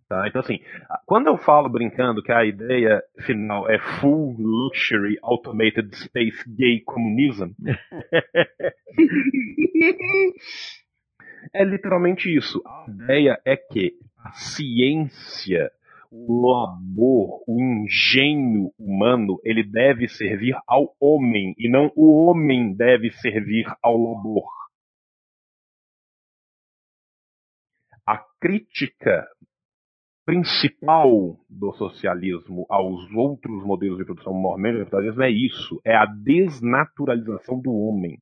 C: Tá? Então, assim, quando eu falo brincando que a ideia final é Full Luxury Automated Space Gay Communism, [LAUGHS] é literalmente isso. A ideia é que a ciência, o labor, o engenho humano, ele deve servir ao homem e não o homem deve servir ao labor. A crítica principal do socialismo aos outros modelos de produção mormente capitalismo é isso, é a desnaturalização do homem.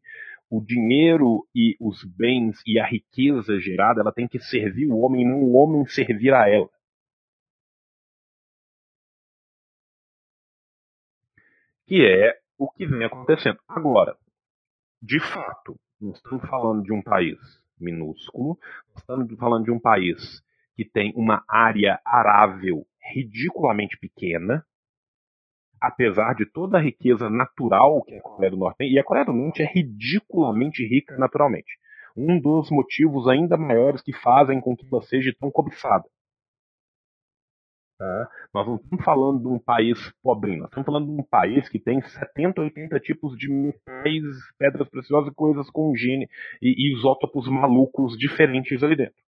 C: O dinheiro e os bens e a riqueza gerada, ela tem que servir o homem, não o homem servir a ela. Que é o que vem acontecendo. Agora, de fato, nós estamos falando de um país minúsculo, estamos falando de um país que tem uma área arável ridiculamente pequena, apesar de toda a riqueza natural que a Coreia do Norte tem, e a Coreia do Norte é ridiculamente rica naturalmente. Um dos motivos ainda maiores que fazem com que ela seja tão cobiçada. Tá? Nós não estamos falando de um país pobrinho, nós estamos falando de um país que tem 70, 80 tipos de metais, pedras preciosas e coisas com e, e isótopos malucos diferentes ali dentro.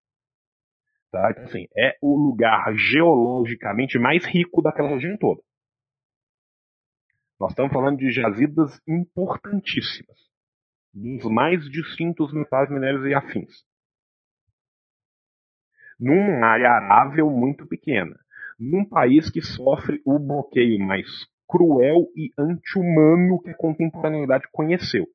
C: Tá? Então, assim, é o lugar geologicamente mais rico daquela região toda. Nós estamos falando de jazidas importantíssimas, dos mais distintos metais, minérios e afins. Numa área arável muito pequena, num país que sofre o bloqueio mais cruel e anti-humano que a contemporaneidade conheceu.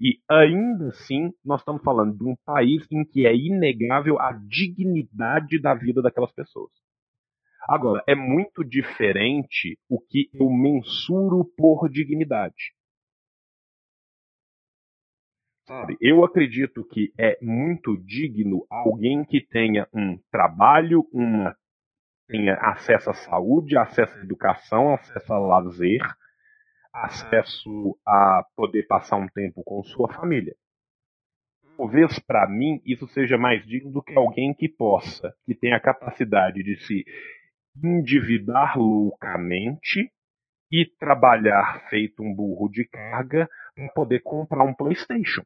C: E ainda assim, nós estamos falando de um país em que é inegável a dignidade da vida daquelas pessoas. Agora, é muito diferente o que eu mensuro por dignidade. Sabe, eu acredito que é muito digno alguém que tenha um trabalho, uma, tenha acesso à saúde, acesso à educação, acesso a lazer, acesso a poder passar um tempo com sua família. Talvez para mim isso seja mais digno do que alguém que possa, que tenha a capacidade de se endividar loucamente e trabalhar feito um burro de carga para poder comprar um PlayStation.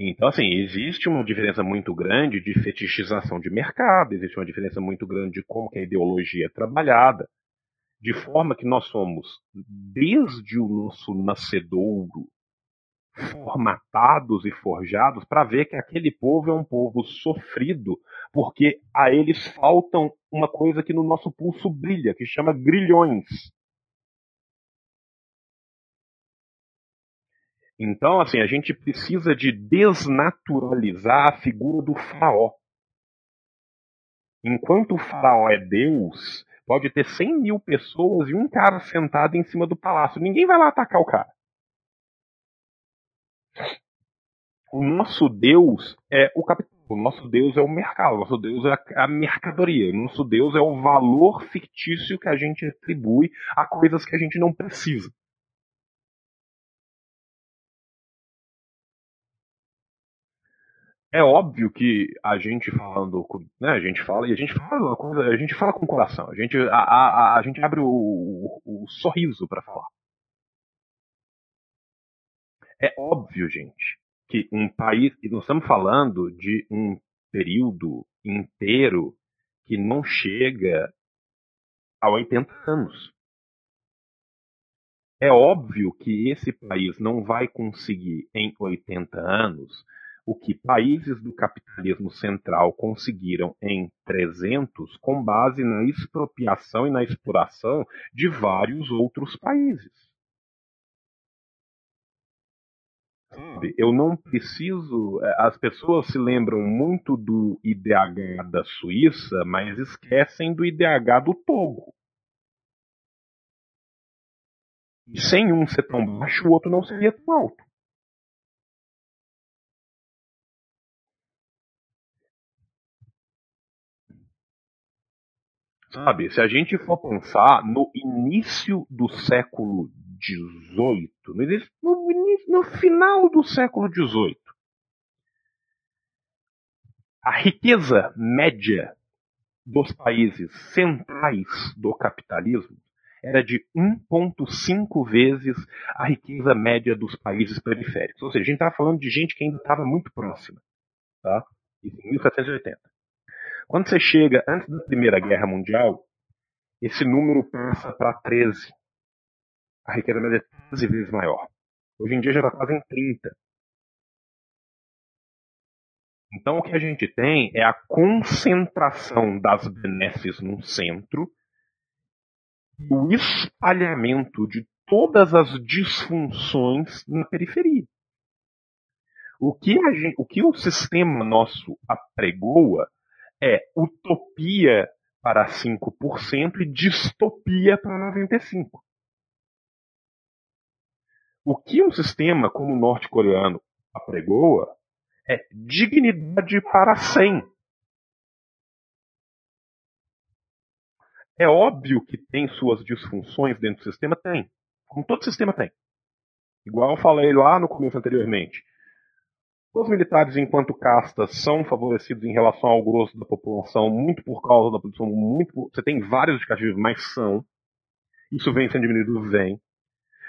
C: Então, assim, existe uma diferença muito grande de fetichização de mercado, existe uma diferença muito grande de como a ideologia é trabalhada, de forma que nós somos, desde o nosso nascedouro, formatados e forjados para ver que aquele povo é um povo sofrido, porque a eles faltam uma coisa que no nosso pulso brilha, que chama grilhões. Então, assim, a gente precisa de desnaturalizar a figura do faraó. Enquanto o faraó é Deus, pode ter 100 mil pessoas e um cara sentado em cima do palácio. Ninguém vai lá atacar o cara. O nosso Deus é o capital. O nosso Deus é o mercado. O nosso Deus é a mercadoria. O nosso Deus é o valor fictício que a gente atribui a coisas que a gente não precisa. É óbvio que a gente falando, né, a gente fala e a gente fala a gente fala com o coração, a gente, a, a, a gente abre o, o, o sorriso para falar. É óbvio, gente, que um país, e nós estamos falando de um período inteiro que não chega a 80 anos. É óbvio que esse país não vai conseguir em 80 anos o que países do capitalismo central conseguiram em 300 com base na expropriação e na exploração de vários outros países. Eu não preciso. Eh, as pessoas se lembram muito do IDH da Suíça, mas esquecem do IDH do Togo. E sem um ser tão baixo, o outro não seria tão alto. Sabe, se a gente for pensar no início do século XVIII, no, início, no, no final do século XVIII, a riqueza média dos países centrais do capitalismo era de 1,5 vezes a riqueza média dos países periféricos. Ou seja, a gente estava falando de gente que ainda estava muito próxima. Tá? Em 1780. Quando você chega antes da Primeira Guerra Mundial, esse número passa para 13. A riqueza é 13 vezes maior. Hoje em dia já está quase em 30. Então o que a gente tem é a concentração das benesses num centro e o espalhamento de todas as disfunções na periferia. O que, gente, o, que o sistema nosso apregoa é utopia para 5% e distopia para 95%. O que um sistema como o norte-coreano apregoa é dignidade para 100. É óbvio que tem suas disfunções dentro do sistema? Tem. Como todo sistema tem. Igual eu falei lá no começo anteriormente. Os militares, enquanto castas, são favorecidos em relação ao grosso da população, muito por causa da produção, muito por... Você tem vários indicativos, mas são. Isso vem sendo diminuído, vem.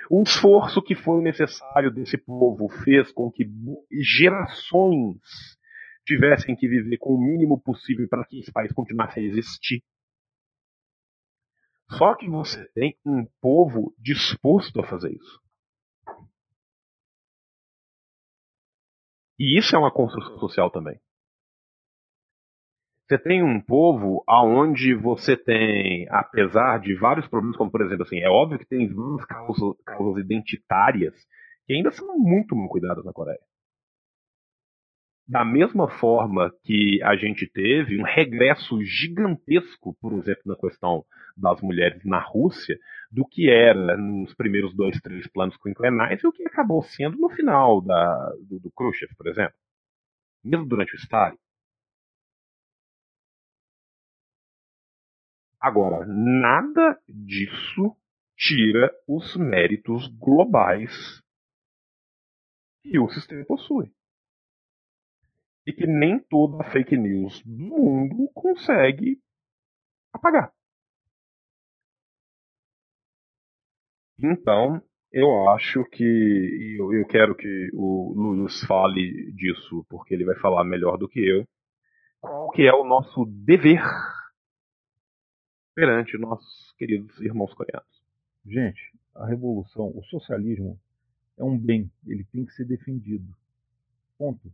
C: O esforço que foi necessário desse povo fez com que gerações tivessem que viver com o mínimo possível para que esse país continuasse a existir. Só que você tem um povo disposto a fazer isso. E isso é uma construção social também. Você tem um povo aonde você tem, apesar de vários problemas, como por exemplo, assim, é óbvio que tem várias causas, causas identitárias que ainda são muito mal cuidadas na Coreia. Da mesma forma que a gente teve um regresso gigantesco, por exemplo, na questão das mulheres na Rússia, do que era nos primeiros dois, três planos quinquenais e o que acabou sendo no final da, do, do Khrushchev, por exemplo. Mesmo durante o Stalin. Agora, nada disso tira os méritos globais que o sistema possui. E que nem toda fake news do mundo consegue apagar. Então, eu acho que. Eu, eu quero que o Luiz fale disso, porque ele vai falar melhor do que eu. Qual que é o nosso dever perante nossos queridos irmãos coreanos.
D: Gente, a revolução, o socialismo é um bem, ele tem que ser defendido. Ponto.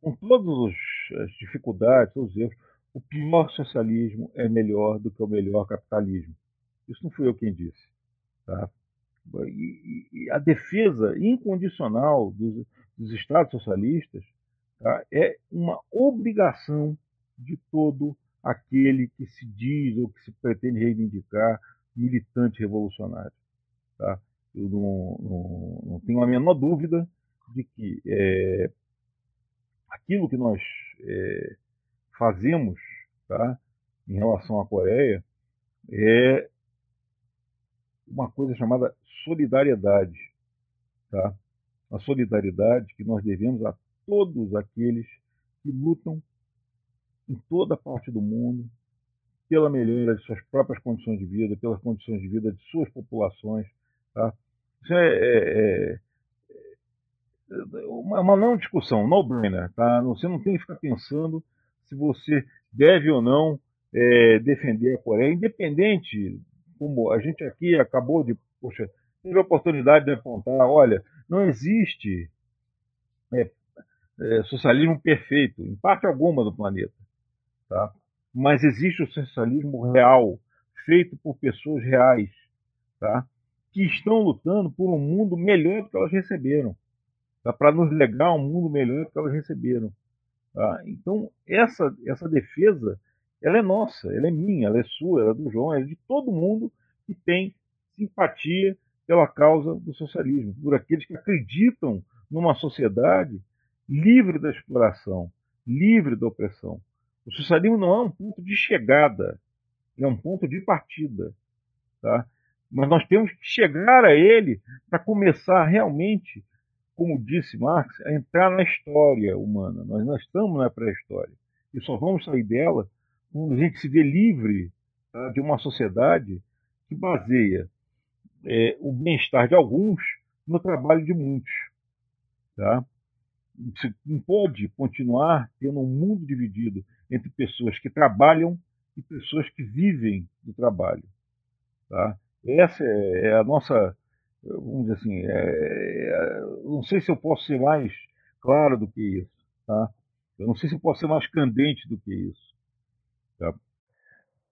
D: Com todas as dificuldades, todos os erros, o pior socialismo é melhor do que o melhor capitalismo. Isso não fui eu quem disse. Tá? E, e a defesa incondicional dos, dos Estados socialistas tá? é uma obrigação de todo aquele que se diz ou que se pretende reivindicar militante revolucionário. Tá? Eu não, não, não tenho a menor dúvida de que é, aquilo que nós é, fazemos tá, em relação à Coreia é uma coisa chamada solidariedade. Tá? A solidariedade que nós devemos a todos aqueles que lutam em toda parte do mundo pela melhora de suas próprias condições de vida, pelas condições de vida de suas populações. Tá? Isso é, é, é uma, uma, não discussão, no-brainer. Tá? Você não tem que ficar pensando se você deve ou não é, defender a Coreia, independente, como a gente aqui acabou de, poxa, teve a oportunidade de apontar, olha, não existe é, é, socialismo perfeito, em parte alguma do planeta. Tá? Mas existe o socialismo real, feito por pessoas reais, tá? que estão lutando por um mundo melhor do que elas receberam, tá? para nos legar um mundo melhor do que elas receberam. Tá? Então, essa, essa defesa ela é nossa, ela é minha, ela é sua, ela é do João, ela é de todo mundo que tem simpatia pela causa do socialismo, por aqueles que acreditam numa sociedade livre da exploração, livre da opressão. O socialismo não é um ponto de chegada, é um ponto de partida. Tá? Mas nós temos que chegar a ele para começar realmente como disse Marx, a entrar na história humana. Nós, nós estamos na pré-história. E só vamos sair dela a gente se vê livre tá, de uma sociedade que baseia é, o bem-estar de alguns no trabalho de muitos. Tá? Não pode continuar tendo um mundo dividido entre pessoas que trabalham e pessoas que vivem do trabalho. Tá? Essa é, é a nossa vamos dizer assim, é, é, não sei se eu posso ser mais claro do que isso, tá? Eu não sei se eu posso ser mais candente do que isso.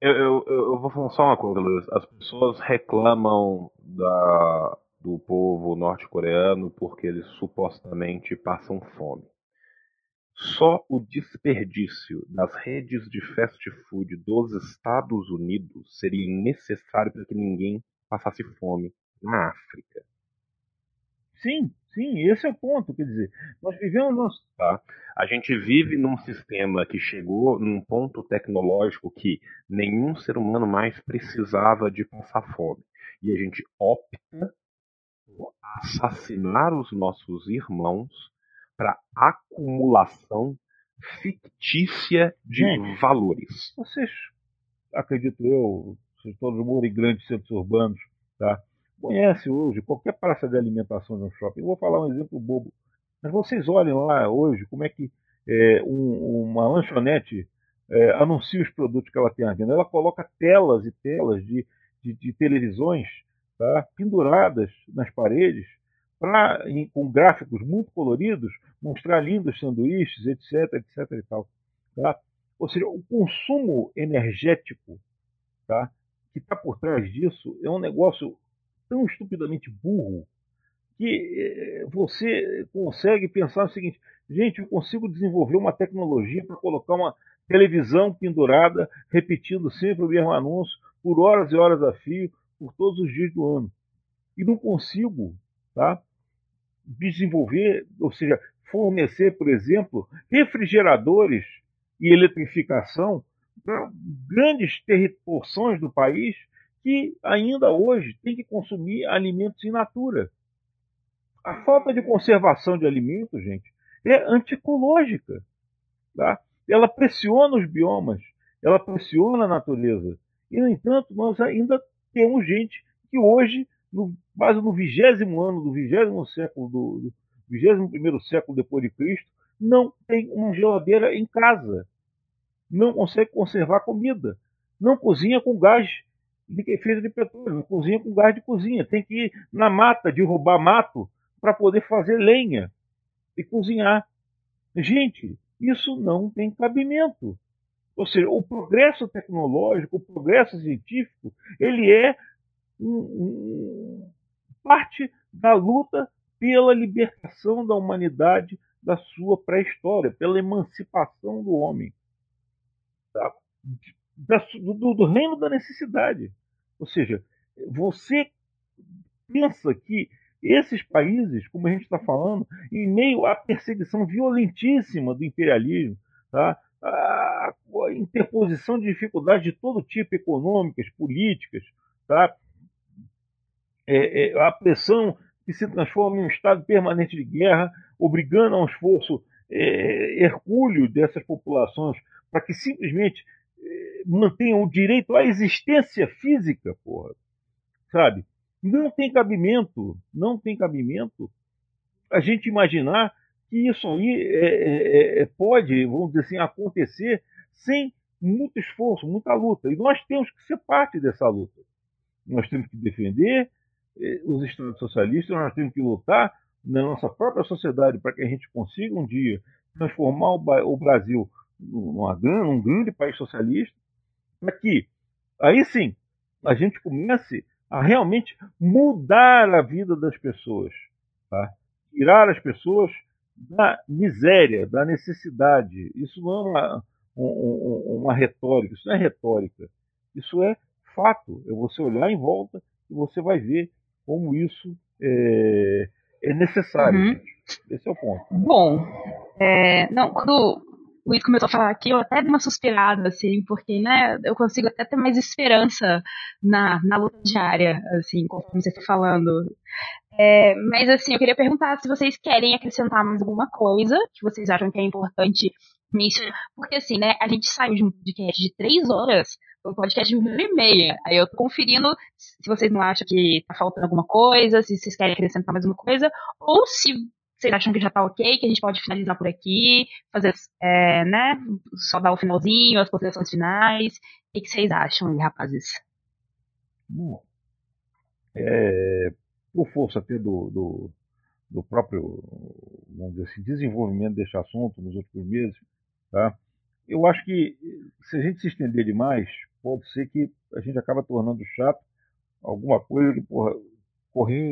C: Eu, eu, eu vou falar só uma coisa, Luiz. As pessoas reclamam da, do povo norte-coreano porque eles supostamente passam fome. Só o desperdício das redes de fast food dos Estados Unidos seria necessário para que ninguém passasse fome na África.
D: Sim, sim, esse é o ponto. Quer dizer, nós vivemos.
C: Tá? A gente vive num sistema que chegou num ponto tecnológico que nenhum ser humano mais precisava de passar fome. E a gente opta por assassinar os nossos irmãos para acumulação fictícia de gente, valores.
D: Vocês, acredito eu, vocês todos moram em grandes centros urbanos, tá? Conhece hoje qualquer praça de alimentação de um shopping. Eu vou falar um exemplo bobo, mas vocês olhem lá hoje como é que é, um, uma lanchonete é, anuncia os produtos que ela tem à venda. Ela coloca telas e telas de, de, de televisões tá, penduradas nas paredes para com gráficos muito coloridos mostrar lindos sanduíches, etc, etc e tal. Tá? Ou seja, o consumo energético tá, que está por trás disso é um negócio tão estupidamente burro que eh, você consegue pensar o seguinte: gente, eu consigo desenvolver uma tecnologia para colocar uma televisão pendurada, repetindo sempre o mesmo anúncio, por horas e horas a fio, por todos os dias do ano. E não consigo tá, desenvolver, ou seja, fornecer, por exemplo, refrigeradores e eletrificação para grandes porções do país que ainda hoje tem que consumir alimentos in natura. A falta de conservação de alimentos, gente, é anticológica. Tá? Ela pressiona os biomas, ela pressiona a natureza. E, no entanto, nós ainda temos gente que hoje, no, quase no vigésimo ano do vigésimo século, do vigésimo primeiro século depois de Cristo, não tem uma geladeira em casa, não consegue conservar comida, não cozinha com gás de feita de petróleo, cozinha com gás de cozinha. Tem que ir na mata, derrubar mato para poder fazer lenha e cozinhar. Gente, isso não tem cabimento. Ou seja, o progresso tecnológico, o progresso científico, ele é parte da luta pela libertação da humanidade da sua pré-história, pela emancipação do homem. Da, do, do reino da necessidade. Ou seja, você pensa que esses países, como a gente está falando, em meio à perseguição violentíssima do imperialismo, tá? a, interposição de dificuldades de todo tipo, econômicas, políticas, tá? É, é, a pressão que se transforma em um estado permanente de guerra, obrigando a um esforço é, hercúleo dessas populações para que simplesmente mantenham o direito à existência física, porra. Sabe? Não tem cabimento, não tem cabimento a gente imaginar que isso aí é, é, é, pode, vamos dizer assim, acontecer sem muito esforço, muita luta. E nós temos que ser parte dessa luta. Nós temos que defender eh, os Estados socialistas, nós temos que lutar na nossa própria sociedade para que a gente consiga um dia transformar o Brasil numa, num grande país socialista para que aí sim a gente comece a realmente mudar a vida das pessoas, tá? tirar as pessoas da miséria, da necessidade. Isso não é uma, uma, uma retórica, isso não é retórica, isso é fato. É você olhar em volta e você vai ver como isso é, é necessário. Uhum. Esse é o ponto.
B: Bom, é, não, quando Luiz começou a falar aqui, eu até dei uma suspirada, assim, porque, né, eu consigo até ter mais esperança na, na luta diária, assim, conforme você está falando. É, mas assim, eu queria perguntar se vocês querem acrescentar mais alguma coisa que vocês acham que é importante mencionar. Porque assim, né, a gente saiu de um podcast de três horas um podcast de uma hora e meia. Aí eu tô conferindo se vocês não acham que tá faltando alguma coisa, se vocês querem acrescentar mais uma coisa, ou se vocês acham que já tá ok, que a gente pode finalizar por aqui, fazer, é, né, só dar o finalzinho, as considerações finais. O que vocês acham, rapazes?
D: É, por força até do, do, do, próprio vamos dizer assim, desenvolvimento deste assunto nos últimos meses, tá? eu acho que se a gente se estender demais, pode ser que a gente acaba tornando chato alguma coisa que porra,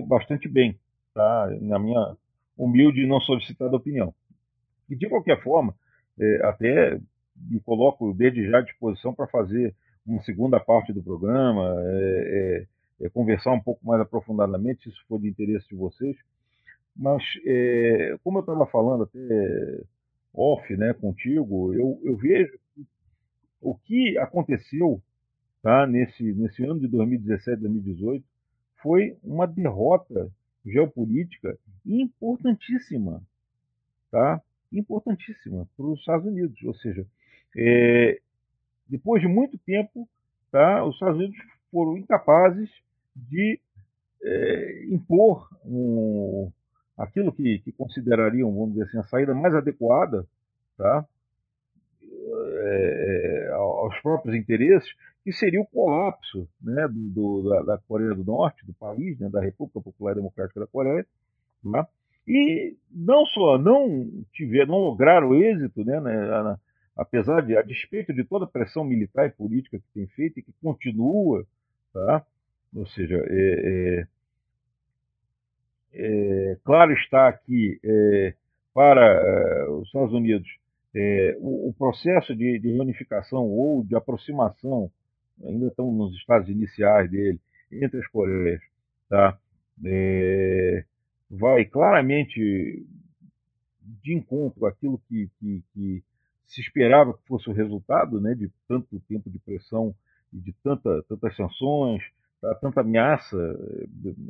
D: bastante bem, tá? na minha humilde e não solicitada opinião. E de qualquer forma, é, até me coloco desde já à disposição para fazer uma segunda parte do programa, é, é, é, conversar um pouco mais aprofundadamente, se isso for de interesse de vocês. Mas, é, como eu estava falando até off né, contigo, eu, eu vejo o que aconteceu tá, nesse, nesse ano de 2017, 2018 foi uma derrota geopolítica importantíssima, tá? Importantíssima para os Estados Unidos. Ou seja, é, depois de muito tempo, tá, os Estados Unidos foram incapazes de é, impor um, aquilo que, que, considerariam, vamos dizer assim, a saída mais adequada tá, é, é aos próprios interesses, que seria o colapso né, do, do, da, da, Coreia do Norte, do país, né, da República Popular Democrática da Coreia, tá, e não só não tiver, não lograram êxito né, né, apesar de, a despeito de toda a pressão militar e política que tem feito e que continua, tá? ou seja, é, é, é, claro está que é, para é, os Estados Unidos é, o, o, processo de, de, reunificação ou de aproximação, ainda estão nos estágios iniciais dele, entre as Coreias, tá? É, vai claramente de encontro àquilo que, que, que se esperava que fosse o resultado né, de tanto tempo de pressão e de tanta, tantas sanções, tá, tanta ameaça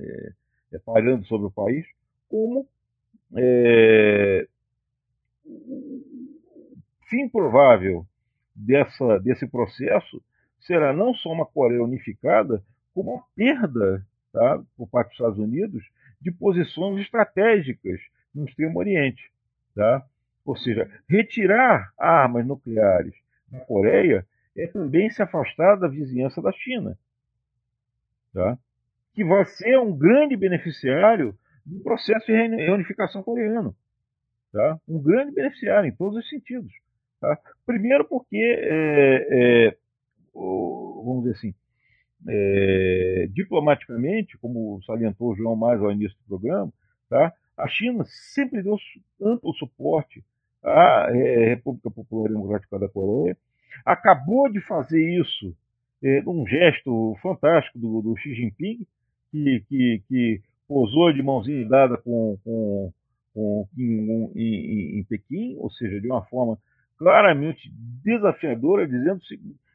D: é, é, pairando sobre o país, como é, o fim provável dessa, desse processo será não só uma Coreia unificada, como uma perda tá, por parte dos Estados Unidos de posições estratégicas no Extremo Oriente. Tá? Ou seja, retirar armas nucleares da Coreia é também se afastar da vizinhança da China, tá? que vai ser um grande beneficiário do processo de reunificação coreano. Tá? Um grande beneficiário em todos os sentidos. Tá? Primeiro porque, é, é, vamos dizer assim, é, diplomaticamente, como salientou o João mais ao início do programa, tá? a China sempre deu amplo suporte a é, República Popular Democrática da Coreia, acabou de fazer isso é, num gesto fantástico do, do Xi Jinping, que, que, que, posou de mãozinha dada com, com, com em, em, em, Pequim, ou seja, de uma forma claramente desafiadora, dizendo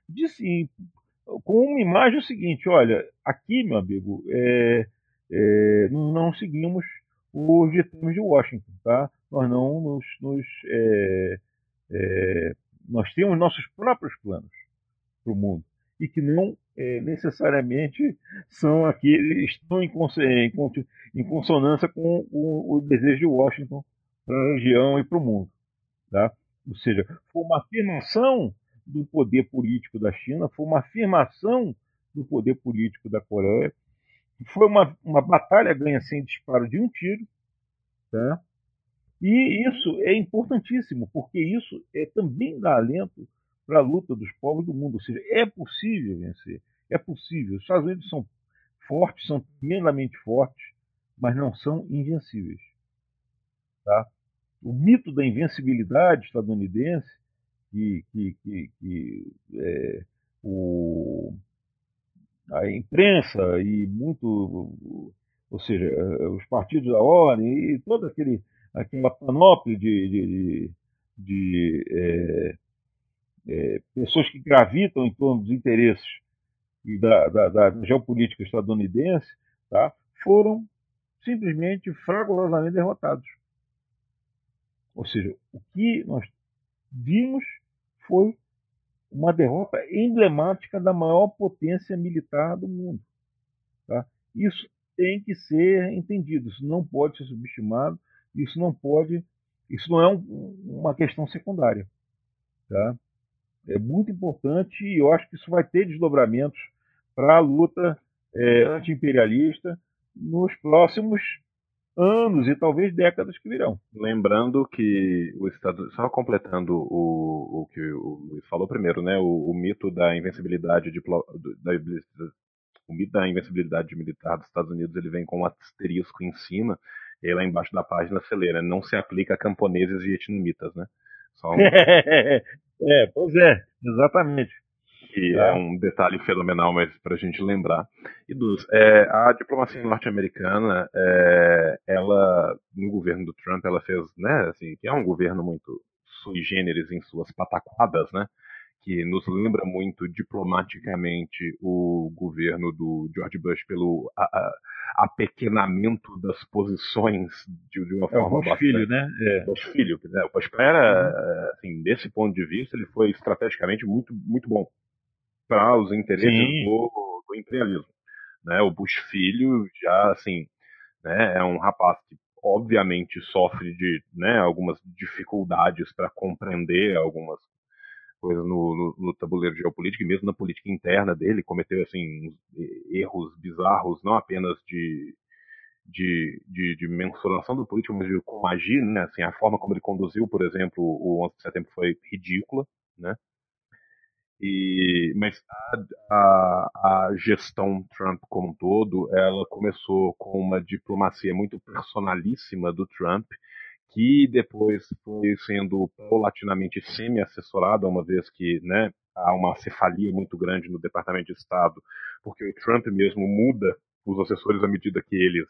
D: disse, com uma imagem o seguinte: olha, aqui, meu amigo, é, é, não seguimos os ditames de Washington, tá? Nós não nos, nos é, é, nós temos nossos próprios planos para o mundo e que não é, necessariamente são aqueles estão em, em, consonância com o, o, desejo de Washington para a região e para o mundo, tá? Ou seja, foi uma afirmação do poder político da China, foi uma afirmação do poder político da Coreia foi uma, uma batalha ganha sem disparo de um tiro, tá? E isso é importantíssimo, porque isso é também dá alento para a luta dos povos do mundo. Ou seja, é possível vencer, é possível. Os Estados Unidos são fortes, são tremendamente fortes, mas não são invencíveis. Tá? O mito da invencibilidade estadunidense, que, que, que, que é, o, a imprensa e muito, ou seja, os partidos da ordem e toda aquele, aquela panóplia de, de, de, de é, é, pessoas que gravitam em torno dos interesses da, da, da geopolítica estadunidense, tá, foram simplesmente fragorosamente derrotados. Ou seja, o que nós vimos foi uma derrota emblemática da maior potência militar do mundo. Tá? Isso tem que ser entendido, isso não pode ser subestimado, isso não pode, isso não é um, uma questão secundária. Tá? É muito importante e eu acho que isso vai ter desdobramentos para a luta é, anti-imperialista nos próximos anos e talvez décadas que virão.
C: Lembrando que o Estado, só completando o, o que o Luiz falou primeiro, né, o, o mito da invencibilidade de, da, o mito da invencibilidade militar dos Estados Unidos ele vem com um asterisco em cima e lá embaixo da página celeira não se aplica a camponeses e etnomitas, né?
D: Um... [LAUGHS] é, pois é, exatamente
C: que é. é um detalhe fenomenal, mas para a gente lembrar. E dos, é, a diplomacia norte-americana, é, ela no governo do Trump, ela fez, né, assim, que é um governo muito sui generis em suas pataquadas, né, que nos lembra muito diplomaticamente o governo do George Bush pelo a, a, apequenamento das posições de, de uma é, forma
D: o Bush filho, né?
C: É. Bush filho, né? O Bush era, uhum. assim, desse ponto de vista, ele foi estrategicamente muito, muito bom para os interesses do, do, imperialismo. Né? O Bush filho já assim, né, é um rapaz que obviamente sofre de né, algumas dificuldades para compreender algumas coisas no, no, no, tabuleiro geopolítico e mesmo na política interna dele cometeu assim erros bizarros não apenas de de, de, de, mensuração do político, mas de como agir, né? Assim, a forma como ele conduziu, por exemplo, o 11 de setembro foi ridícula, né? E, mas a, a, a, gestão Trump como um todo, ela começou com uma diplomacia muito personalíssima do Trump, que depois foi sendo paulatinamente semi-assessorada, uma vez que né, há uma cefalia muito grande no Departamento de Estado, porque o Trump mesmo muda os assessores à medida que eles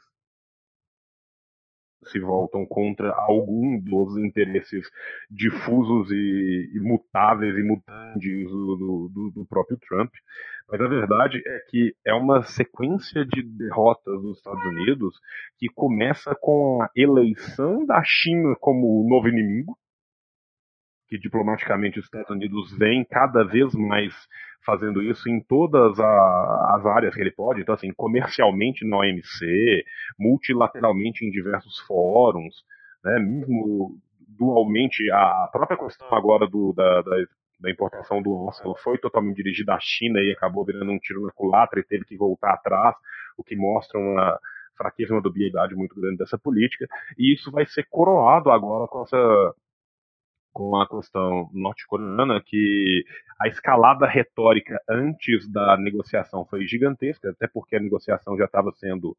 C: se voltam contra algum dos interesses difusos e imutáveis e mutantes do, do, do, próprio Trump. Mas a verdade é que é uma sequência de derrotas dos Estados Unidos que começa com a eleição da China como novo inimigo, que diplomaticamente os Estados Unidos vêm cada vez mais fazendo isso em todas a, as áreas que ele pode, então assim, comercialmente na OMC, multilateralmente em diversos fóruns, né, mesmo dualmente, a própria questão agora do, da, da, da importação do aço foi totalmente dirigida à China e acabou virando um tiro na culatra e teve que voltar atrás, o que mostra uma fraqueza uma dubiedade muito grande dessa política, e isso vai ser coroado agora com essa com a questão norte-coreana, que a escalada retórica antes da negociação foi gigantesca, até porque a negociação já estava sendo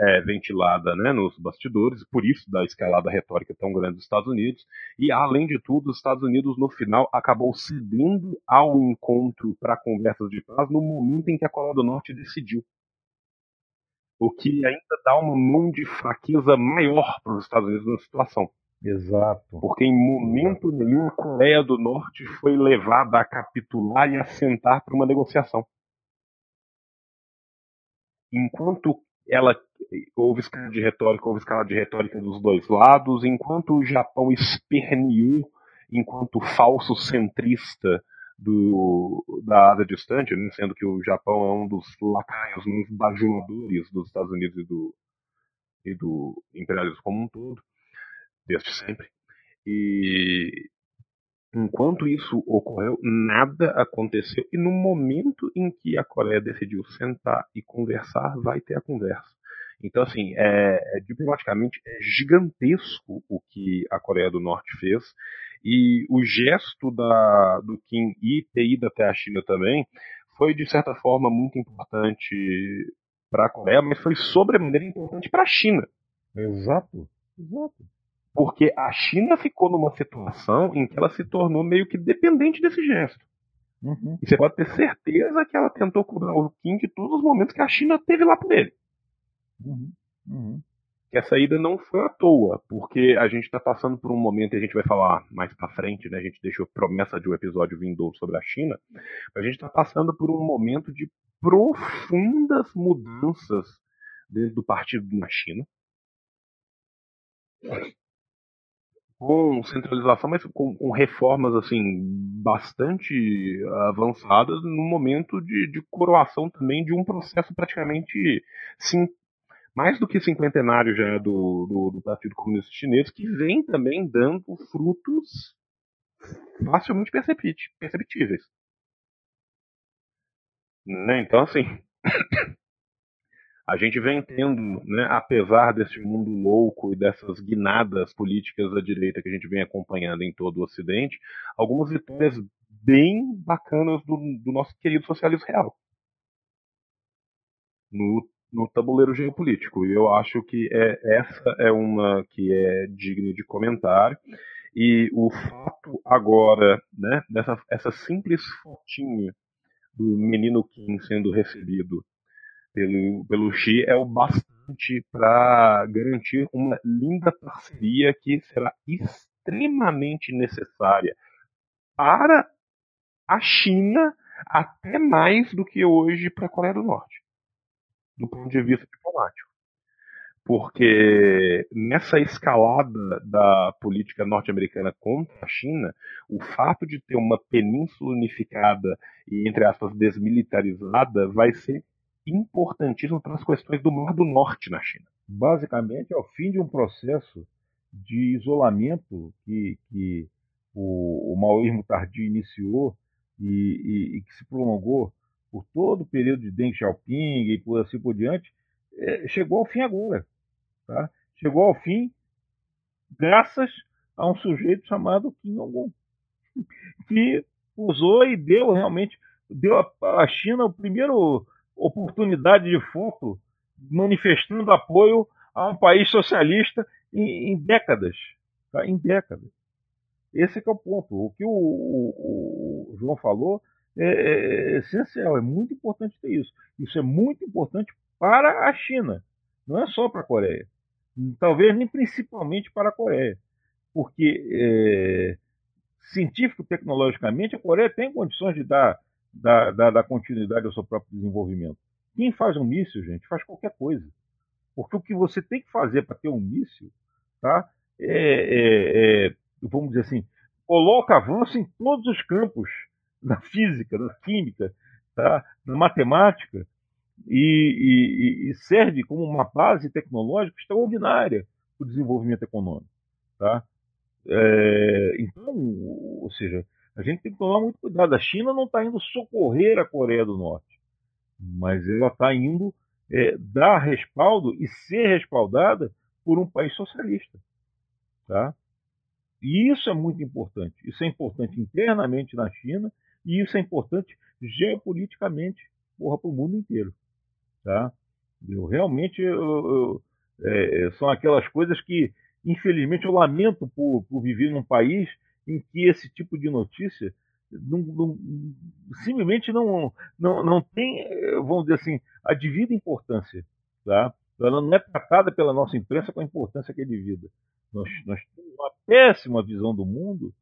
C: é, ventilada né, nos bastidores, por isso da escalada retórica tão grande dos Estados Unidos. E, além de tudo, os Estados Unidos, no final, acabou cedendo ao encontro para conversas de paz no momento em que a Coreia do Norte decidiu. O que ainda dá uma mão de fraqueza maior para os Estados Unidos na situação.
D: Exato.
C: Porque em momento nenhum a Coreia do Norte foi levada a capitular e a sentar para uma negociação. Enquanto ela houve escala de retórica, houve escala de retórica dos dois lados, enquanto o Japão esperneou enquanto falso centrista do, da Ásia distante, né, sendo que o Japão é um dos lacaios mais bajuladores dos Estados Unidos e do, e do imperialismo como um todo desde sempre. E enquanto isso ocorreu, nada aconteceu. E no momento em que a Coreia decidiu sentar e conversar, vai ter a conversa. Então, assim, é, é, diplomaticamente é gigantesco o que a Coreia do Norte fez. E o gesto da, do Kim e ter ido até a China também foi, de certa forma, muito importante para a Coreia, mas foi sobremaneira importante para a China.
D: Exato, exato
C: porque a China ficou numa situação em que ela se tornou meio que dependente desse gesto. Uhum. E você pode ter certeza que ela tentou cobrar o Kim de todos os momentos que a China teve lá por ele. Uhum. Uhum. Que a saída não foi à toa, porque a gente está passando por um momento, e a gente vai falar mais para frente, né? A gente deixou promessa de um episódio vindo sobre a China. A gente está passando por um momento de profundas mudanças dentro do partido na China com centralização, mas com, com, reformas assim bastante avançadas no momento de, de coroação também de um processo praticamente sim, mais do que cinquentenário já do, do, do Partido Comunista Chinês, que vem também dando frutos facilmente perceptíveis. Né? Então, assim, a gente vem tendo, né, apesar desse mundo louco e dessas guinadas políticas da direita que a gente vem acompanhando em todo o Ocidente, algumas vitórias bem bacanas do, do nosso querido socialismo real. No, no tabuleiro geopolítico. E eu acho que é, essa é uma que é digna de comentário. E o fato agora, né, dessa essa simples fotinha do menino Kim sendo recebido pelo, pelo Xi é o bastante para garantir uma linda parceria que será extremamente necessária para a China, até mais do que hoje para a Coreia do Norte, do ponto de vista diplomático. Porque nessa escalada da política norte-americana contra a China, o fato de ter uma península unificada e, entre aspas, desmilitarizada vai ser importantíssimo para as questões do Mar do Norte na China.
D: Basicamente, é o fim de um processo de isolamento que, que o, o maoísmo tardio iniciou e, e, e, que se prolongou por todo o período de Deng Xiaoping e por assim por diante, é, chegou ao fim agora. Tá? Chegou ao fim graças a um sujeito chamado Kim Jong-un, [LAUGHS] que usou e deu realmente deu à China o primeiro oportunidade de foto manifestando apoio a um país socialista em, em décadas. Tá? Em décadas. Esse é o ponto. O que o, o, o João falou é, é, é, essencial, é muito importante ter isso. Isso é muito importante para a China, não é só para a Coreia. Talvez nem principalmente para a Coreia. Porque é, científico-tecnologicamente a Coreia tem condições de dar da, da, da continuidade ao seu próprio desenvolvimento. Quem faz um míssil, gente, faz qualquer coisa. Porque o que você tem que fazer para ter um míssil, tá? É, é, é, vamos dizer assim, coloca avanço em todos os campos [LAUGHS] da física, da química, tá? da matemática, e, e, e serve como uma base tecnológica extraordinária para o desenvolvimento econômico. Tá? É, então, ou seja, a gente tem que tomar muito cuidado. A China não está indo socorrer a Coreia do Norte, mas ela está indo é, dar respaldo e ser respaldada por um país socialista. Tá? E isso é muito importante. Isso é importante internamente na China e isso é importante geopoliticamente para o mundo inteiro. Tá? Eu realmente eu, eu, é, são aquelas coisas que, infelizmente, eu lamento por, por viver num país em que esse tipo de notícia não, não, simplesmente não, não, não tem, vamos dizer assim, a devida importância. Tá? Ela não é tratada pela nossa imprensa com a importância que é devida. Nós, nós temos uma péssima visão do mundo.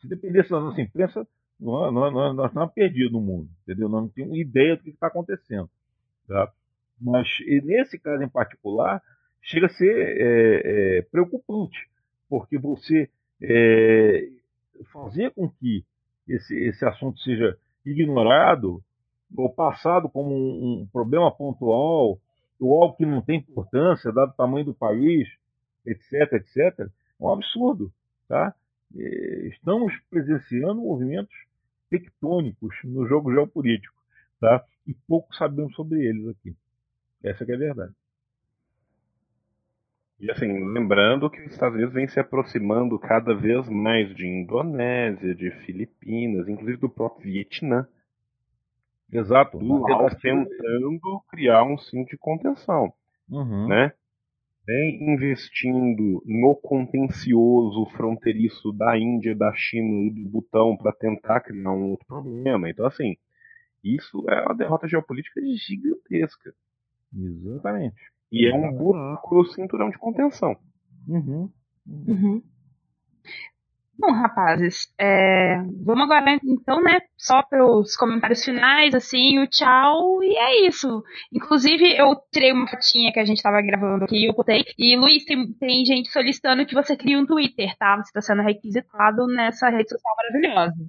D: Se dependesse da nossa imprensa, nós, nós, nós estamos perdidos no mundo. Entendeu? Nós não temos ideia do que está acontecendo. Tá? Mas nesse caso em particular, chega a ser é, é, preocupante, porque você é, fazer com que esse, esse assunto seja ignorado ou passado como um, um problema pontual ou algo que não tem importância, dado o tamanho do país, etc., etc., é um absurdo. Tá? Estamos presenciando movimentos tectônicos no jogo geopolítico. Tá? E pouco sabemos sobre eles aqui. Essa é a verdade.
C: E assim, lembrando que os Estados Unidos vem se aproximando cada vez mais de Indonésia, de Filipinas, inclusive do próprio Vietnã.
D: Exato.
C: Do Laos tentando criar um cinto de contenção. Uhum. Né? Vem investindo no contencioso fronteiriço da Índia, da China e do Butão para tentar criar um outro problema. Então, assim, isso é uma derrota geopolítica gigantesca.
D: Exatamente.
C: E é um buraco no cinturão de contenção.
B: Uhum. Uhum. Bom, rapazes, é, vamos agora então, né, só para os comentários finais, assim, o tchau, e é isso. Inclusive, eu tirei uma fotinha que a gente estava gravando aqui, eu botei, e Luiz, tem, tem gente solicitando que você crie um Twitter, tá? Você está sendo requisitado nessa rede social maravilhosa.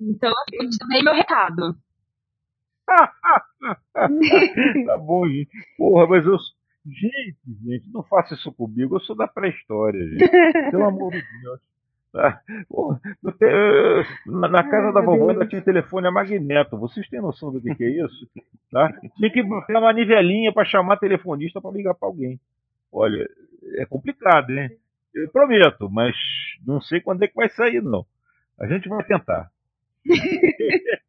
B: Então, eu te dei meu recado. [LAUGHS]
D: tá bom, gente. Porra, mas eu. Gente, gente, não faça isso comigo. Eu sou da pré-história, gente. Pelo amor de Deus. Tá? Porra, na casa da vovó ainda tinha telefone a magneto. Vocês têm noção do que, que é isso? Tá? Tinha que ter uma nivelinha para chamar telefonista para ligar para alguém. Olha, é complicado, hein? Eu prometo, mas não sei quando é que vai sair, não. A gente vai tentar. [LAUGHS]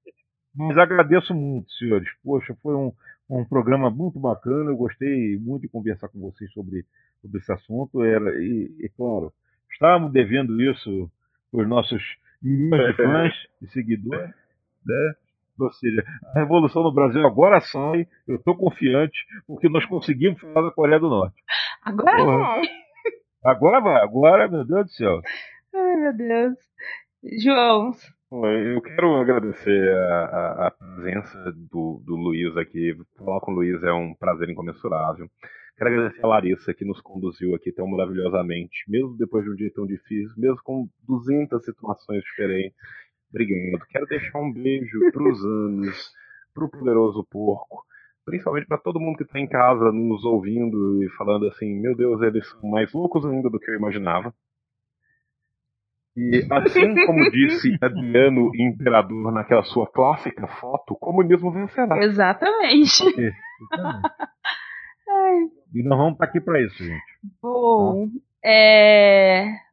D: Mas agradeço muito, senhores. Poxa, foi um, um programa muito bacana. Eu gostei muito de conversar com vocês sobre, sobre esse assunto. Era, e, e claro, estávamos devendo isso para os nossos milhões de fãs e seguidores. Né? Ou seja, a revolução no Brasil agora sai. Eu estou confiante, porque nós conseguimos falar da Coreia do Norte.
B: Agora vai.
D: Agora vai, agora, meu Deus do céu.
B: Ai, meu Deus. João,
C: eu quero agradecer a, a, a presença do, do, Luiz aqui. Falar com o Luiz é um prazer incomensurável. Quero agradecer a Larissa que nos conduziu aqui tão maravilhosamente, mesmo depois de um dia tão difícil, mesmo com 200 situações diferentes. Obrigado. Quero deixar um beijo para os [LAUGHS] anos, para o poderoso porco, principalmente para todo mundo que está em casa nos ouvindo e falando assim: meu Deus, eles são mais loucos ainda do que eu imaginava. E assim como disse [LAUGHS] Adriano Imperador naquela sua clássica foto, o comunismo vencerá.
B: Exatamente. [LAUGHS]
D: e nós vamos estar aqui para isso, gente.
B: Bom, é...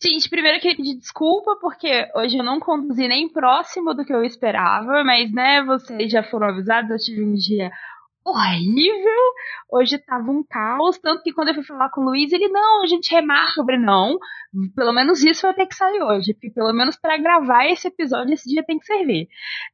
B: Gente, primeiro eu queria pedir desculpa, porque hoje eu não conduzi nem próximo do que eu esperava, mas, né, vocês já foram avisados, eu tive um dia horrível. Hoje tava um caos, tanto que quando eu fui falar com o Luiz, ele, não, a gente remarca sobre não. Pelo menos isso vai ter que sair hoje, porque pelo menos para gravar esse episódio, esse dia tem que servir.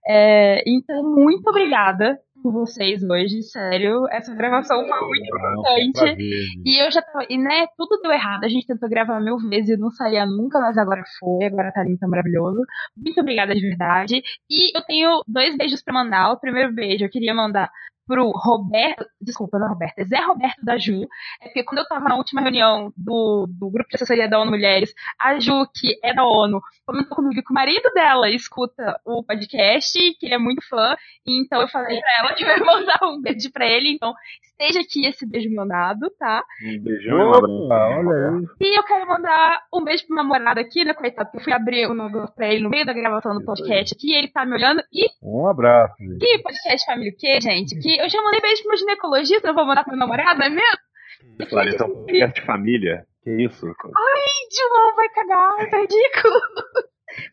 B: É, então, muito obrigada por vocês hoje, sério. Essa gravação foi muito importante. E eu já tava, e né, tudo deu errado. A gente tentou gravar mil vezes e não saía nunca, mas agora foi, agora tá lindo, tá maravilhoso. Muito obrigada de verdade. E eu tenho dois beijos para mandar. O primeiro beijo eu queria mandar pro Roberto, desculpa, não é Roberto, é Zé Roberto da Ju, é porque quando eu tava na última reunião do, do grupo de assessoria da ONU Mulheres, a Ju, que é da ONU, comentou comigo que o marido dela escuta o podcast, que ele é muito fã, então eu falei pra ela que [LAUGHS] eu ia mandar um beijo pra ele, então esteja aqui esse beijo mandado, tá?
C: Um beijão e
D: olha aí.
B: E eu quero mandar um beijo pro namorado aqui, né, coitado, porque eu fui abrir o negócio pra ele no meio da gravação do podcast aqui, ele tá me olhando, e...
D: Um abraço. Gente.
B: Que podcast família o quê, gente? Que eu já mandei beijo pro meu ginecologista, eu vou mandar pro meu namorado, é mesmo?
C: Clarissa, é um podcast de família. Que isso?
B: Ai, João, vai cagar, tá ridículo.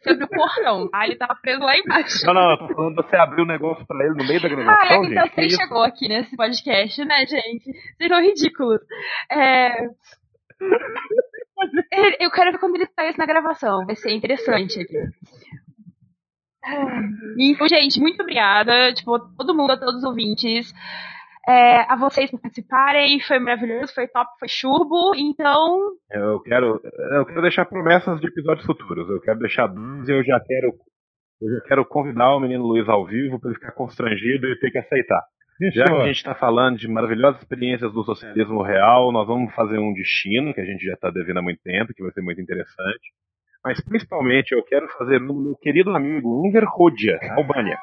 B: Foi pro portão, ah, ele tava preso lá embaixo.
C: Não, não, você abrir o negócio pra ele no meio da gravação, ah, é,
B: então
C: gente.
B: Você chegou aqui nesse podcast, né, gente? Vocês são ridículos. É... Eu quero ver quando ele sai na gravação, vai ser interessante aqui. Então, gente, muito obrigada. Tipo, todo mundo, a todos os ouvintes. É, a vocês por participarem, foi maravilhoso, foi top, foi churbo, então.
C: Eu quero, eu quero deixar promessas de episódios futuros. Eu quero deixar duas e eu já quero. Eu já quero convidar o menino Luiz ao vivo para ele ficar constrangido e ter que aceitar. Já que a gente está falando de maravilhosas experiências do socialismo real, nós vamos fazer um destino, que a gente já está devendo há muito tempo, que vai ser muito interessante. Mas principalmente eu quero fazer no meu querido amigo Unger Rodia, Albânia.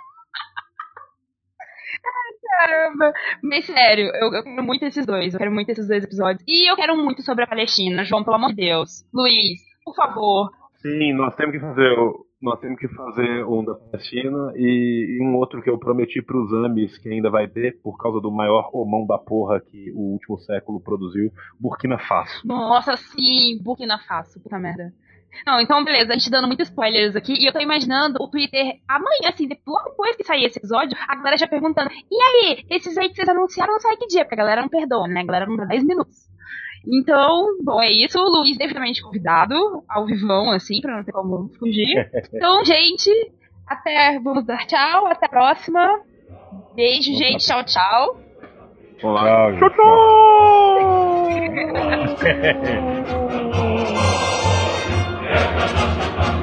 B: Caramba! Mas sério, eu, eu, quero muito esses dois. Eu quero muito esses dois episódios. E eu quero muito sobre a Palestina. João, pelo amor de Deus. Luiz, por favor.
C: Sim, nós temos que fazer nós temos que fazer um da Palestina e, e um outro que eu prometi para os Amis que ainda vai ter por causa do maior romão da porra que o último século produziu, Burkina Faso.
B: Nossa, sim, Burkina Faso, puta merda. Não, então beleza, a gente dando muitos spoilers aqui. E eu tô imaginando o Twitter amanhã, assim, logo depois que sair esse episódio, a galera já perguntando: e aí, esses aí que vocês anunciaram não sai que dia? Porque a galera não perdoa, né? A galera não dá 10 minutos. Então, bom, é isso. O Luiz devidamente convidado, ao vivão, assim, pra não ter como fugir. [LAUGHS] Então, gente, até. Vamos dar tchau, até a próxima. Beijo, gente. Tchau, tchau.
C: Olá.
D: Tchau, tchau.
C: tchau. [LAUGHS] [LAUGHS]
E: Yeah. [LAUGHS]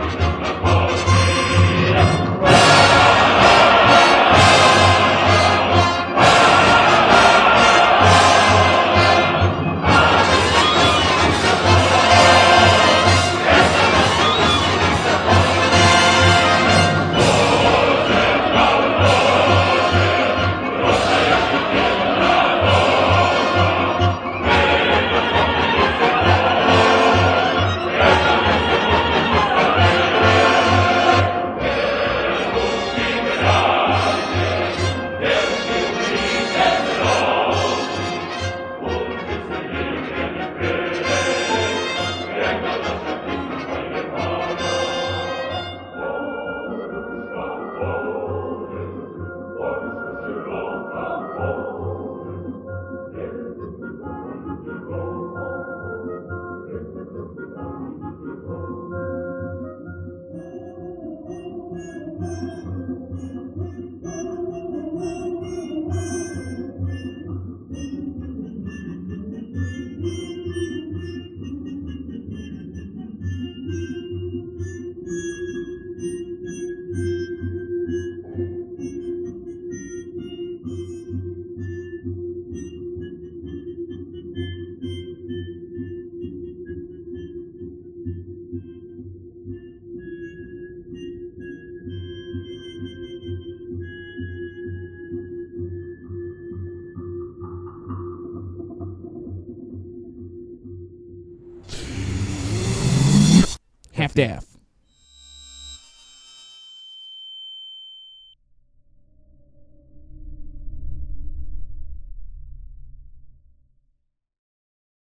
E: staff.